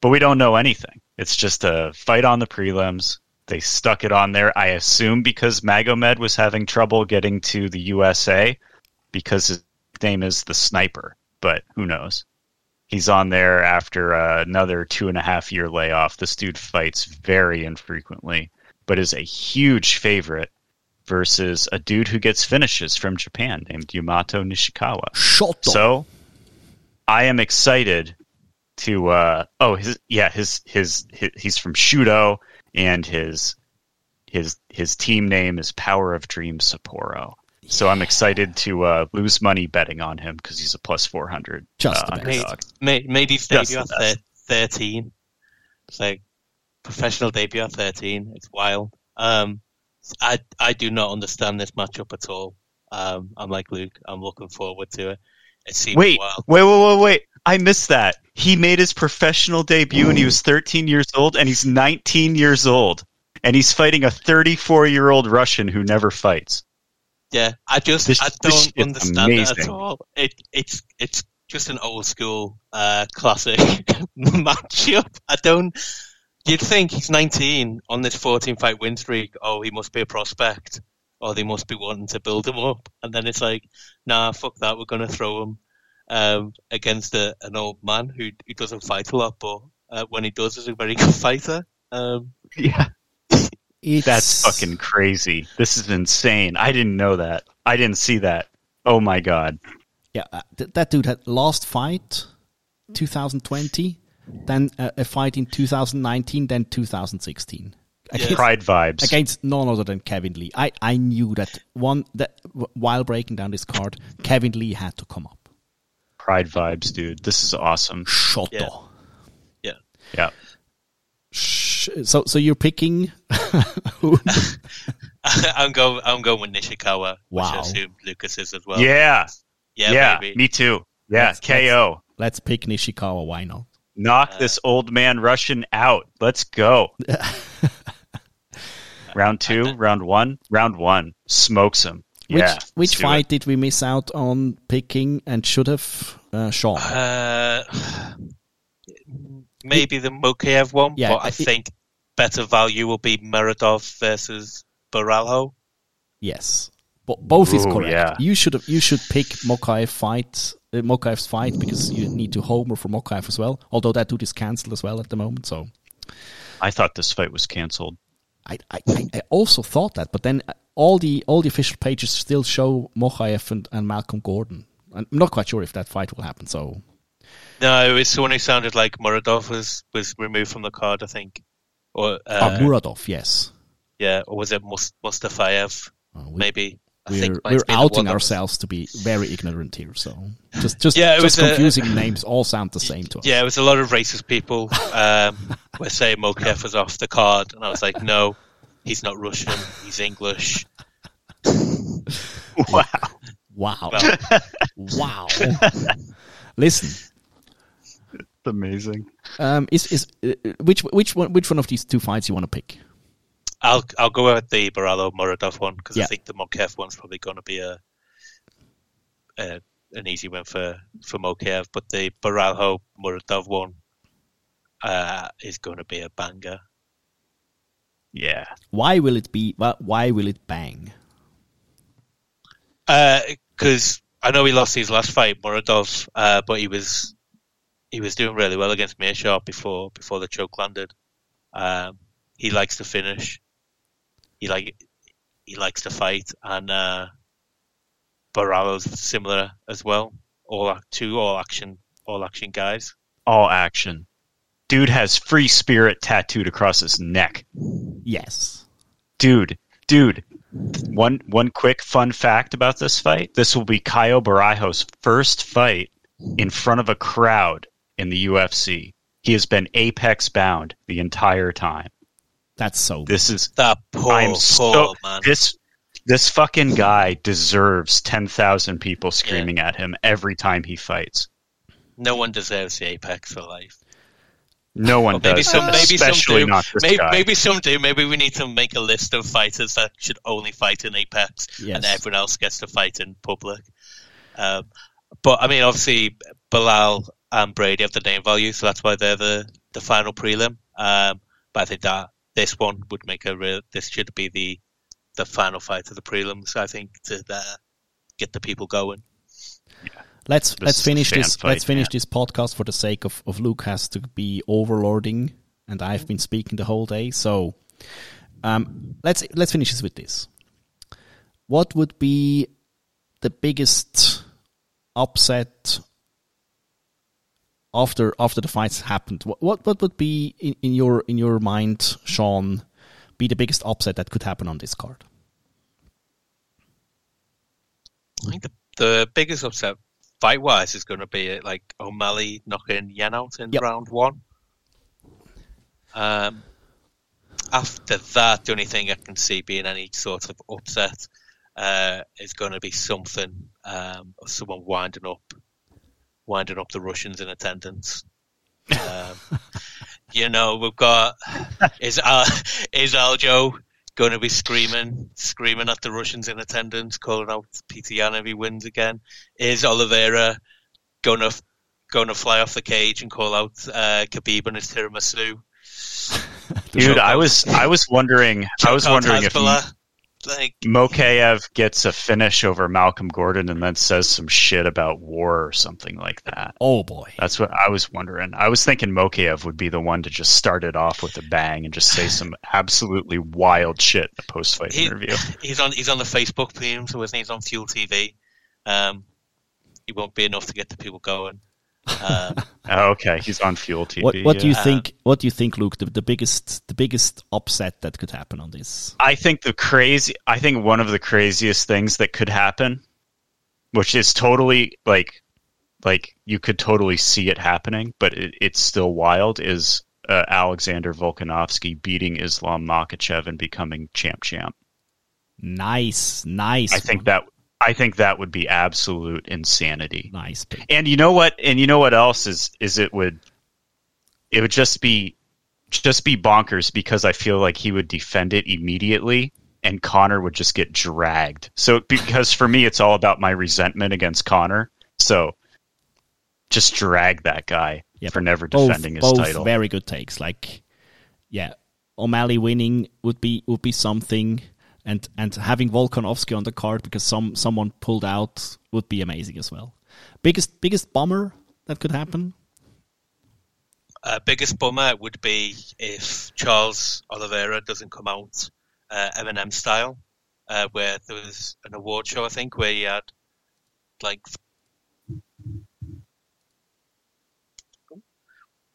But we don't know anything. It's just a fight on the prelims. They stuck it on there, I assume because Magomed was having trouble getting to the USA because his name is the sniper, but who knows? He's on there after uh, another two and a half year layoff. This dude fights very infrequently, but is a huge favorite versus a dude who gets finishes from Japan named Yamato Nishikawa. Shot. So I am excited to uh oh his yeah his his, his he's from Shooto and his his his team name is Power of Dreams Sapporo. So I'm excited to uh, lose money betting on him because he's a plus 400 Just uh, the best. Made, underdog. made, made his Just debut at the best. thir- 13. It's like professional debut at 13. It's wild. Um, I I do not understand this matchup at all. Um, I'm like Luke. I'm looking forward to it. It seems Wait, wild. wait, wait, wait, wait! I missed that. He made his professional debut when he was 13 years old, and he's 19 years old, and he's fighting a 34 year old Russian who never fights. Yeah, I just This- I don't understand it at all. It it's it's just an old school uh, classic matchup. I don't. You'd think he's 19 on this 14 fight win streak. Oh, he must be a prospect, or they must be wanting to build him up. And then it's like, nah, fuck that. We're gonna throw him um, against a, an old man who who doesn't fight a lot, but uh, when he does, is a very good fighter. Um, Yeah, It's, that's fucking crazy. This is insane. I didn't know that. I didn't see that. Oh my god. yeah. uh, th- that dude had last fight, 2020, then uh, a fight in 2019, then 2016 against, Pride vibes. against none other than Kevin Lee. I I knew that one that while breaking down this card, Kevin Lee had to come up. Pride vibes, dude. This is awesome. Shooto. Yeah. yeah. Yeah. Sh- So so you're picking? I'm going. I'm going with Nishikawa, which I Wow. assume Lucas is as well. Yeah. yeah, Yeah. baby. Me too. Yeah. Let's- KO. Let's pick Nishikawa. Why not? Knock this old man Russian out. Let's go. round two, round one, round one. Smokes him. Which Yeah. which fight it. did we miss out on picking and should have? Uh, Sean. Uh, maybe the Mokaev one, Yeah, but I it- think better value will be Muradov versus Borralho. Yes, but both is correct. yeah. You should have, you should pick Mokaev fight uh, Mokaev's fight because you need to homer for Mokaev as well. Although that dude is cancelled as well at the moment. So I thought this fight was canceled. I, I, I- I also thought that, but then uh, all the all the official pages still show Mokaev and, and Malcolm Gordon. I'm not quite sure if that fight will happen. So No, it was someone who sounded like Muradov was, was removed from the card, I think. Or uh, Muradov, yes. yeah, or was it Mus- Mustafayev? Uh, we, Maybe. I we're think we're might be the one outing ourselves to be very ignorant here. So just just Yeah, it just was a- confusing names all sound the same to us. Yeah, it was a lot of racist people. Um, were saying Mokaev was off the card, and I was like, no, he's not Russian. He's English. Wow. Wow, Well, wow. Listen, It's amazing. Um, is is uh, which which one which one of these two fights you want to pick? I'll I'll go with the Borralho Muradov one because Yeah. I think the Mokaev one's probably going to be a, a an easy win for for Mokaev, but the Borralho Muradov one uh, is going to be a banger. Yeah. Why will it be? why- Why will it bang? Because I know he lost his last fight, Muradov, uh, but he was he was doing really well against Meerschaert before before the choke landed. Um, he likes to finish. He like he likes to fight, and uh, Borralho's similar as well. All ac- two all action all action guys. All action. Dude has free spirit tattooed across his neck. Yes. Dude, dude. One one quick fun fact about this fight. This will be Caio Borralho's first fight in front of a crowd in the UFC. He has been apex bound the entire time. That's so. This is the poor I'm poor so man. this this fucking guy deserves 10,000 people screaming at him every time he fights. no one deserves the apex for life. No one Well, maybe does, some, maybe some especially do. not this maybe, guy. maybe some do. Maybe we need to make a list of fighters that should only fight in Apex, Yes. and everyone else gets to fight in public. Um, but I mean, obviously, Belal and Brady have the name value, so that's why they're the, the final prelim. Um, but I think that this one would make a real. This should be the the final fight of the prelims. I think to uh, get the people going. let's let's finish this. fight, let's finish man. this podcast for the sake of of Luke has to be overlording, and I've been speaking the whole day. So, um, let's let's finish this with this. What would be the biggest upset after after the fights happened? What what, what would be in, in your in your mind, Sean? Be the biggest upset that could happen on this card? I think the, the biggest upset fight wise is going to be like O'Malley knocking Yan out in Yep. round one. Um, after that, the only thing I can see being any sort of upset uh, is going to be something um, of someone winding up, winding up the Russians in attendance. Um, you know, we've got is Al, is Aljo going to be screaming, screaming at the Russians in attendance, calling out Peter Yan if he wins again? Is Oliveira going to going to fly off the cage and call out uh, Khabib and his tiramisu? Dude, I was I was wondering I was wondering if? Like Mokaev gets a finish over Malcolm Gordon and then says some shit about war or something like that. Oh boy! That's what I was wondering. I was thinking Mokaev would be the one to just start it off with a bang and just say some absolutely wild shit in a post fight he, interview. he's on he's on the Facebook page, so isn't? He's on Fuel TV. Um, he won't be enough to get the people going. Um, Oh, okay, he's on Fuel TV. What what do you yeah. think? What do you think, Luke? The, the biggest the biggest upset that could happen on this? I think the crazy. I think one of the craziest things that could happen, which is totally like, like you could totally see it happening, but it, it's still wild. Is uh, Alexander Volkanovski beating Islam Makhachev and becoming champ champ? Nice, nice. I think that I think that would be absolute insanity. nice. pick. And you know what? And you know what else is is it would it would just be just be bonkers because I feel like he would defend it immediately and Conor would just get dragged. So because for me it's all about my resentment against Conor. So just drag that guy Yep. for never Both, defending his both title. very good takes. Like, yeah, O'Malley winning would be would be something, and and having Volkanovski on the card because some someone pulled out would be amazing as well. Biggest biggest bummer that could happen. uh, biggest bummer would be if Charles Oliveira doesn't come out uh, Eminem style, uh, where there was an award show, I think, where he had like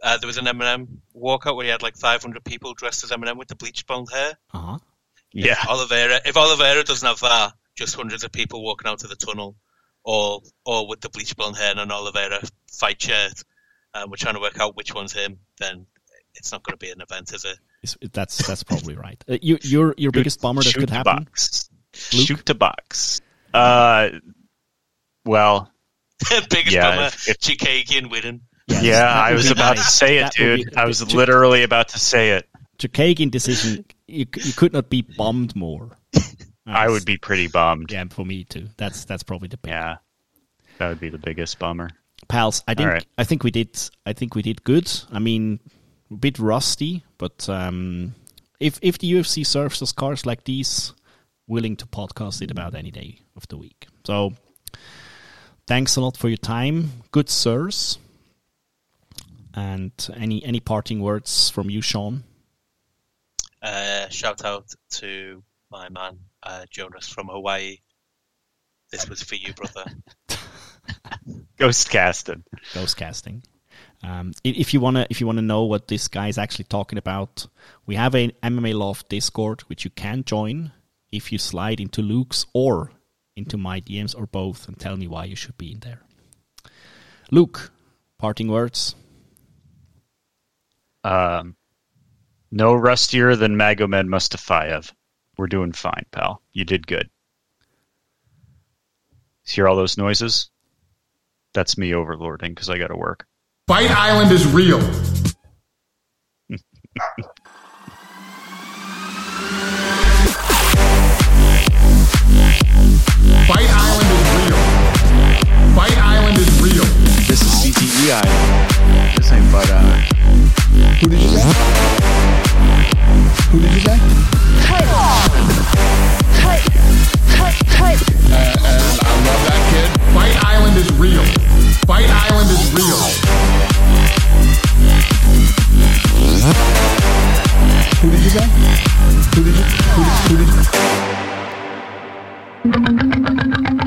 uh, there was an Eminem walkout where he had like 500 people dressed as Eminem with the bleached blonde hair. Uh huh. yeah. Oliveira, if Oliveira doesn't have that, just hundreds of people walking out of the tunnel, all all with the bleach blonde hair and an Oliveira fight shirt, and we're trying to work out which one's him. Then it's not going to be an event, is it? It's- That's that's probably right. Uh, you, your your biggest bummer that Shoot could the happen. box. Luke? Shoot the box. Uh well, Biggest Yeah, bummer, if- if- Chookagian winning. Yes, yeah, I was about nice. to say it, That dude. be- I was literally about to say it. Chookagian decision you you could not be bummed more. I would be pretty bummed. Yeah, for me too. That's that's probably the big Yeah. That would be the biggest bummer. pals. I think right. I think we did. I think we did good. I mean, a bit rusty, but um, if if the UFC serves us cars like these, willing to podcast it about any day of the week. So, thanks a lot for your time, good sirs. And any any parting words from you, Sean? Uh, shout out to my man uh, Jonas from Hawaii. This was for you, brother. Ghost casting. ghost casting. Um, if you wanna if you wanna know what this guy is actually talking about, we have an MMA Loft Discord which you can join if you slide into Luke's or into my DMs or both and tell me why you should be in there. Luke, parting words. Um, no rustier than Magomed Mustafayev. We're doing fine, pal. You did good. Hear all those noises? That's me overlording because I got to work. Fight Island is real. Fight Island is real. Fight Island is real. This is CTE Island. This ain't Fight Island. Who did you say? Who did you say? And I love that kid. Fight Island is real. Fight Island is real. Who did you say? Who did you? Who did, who did you?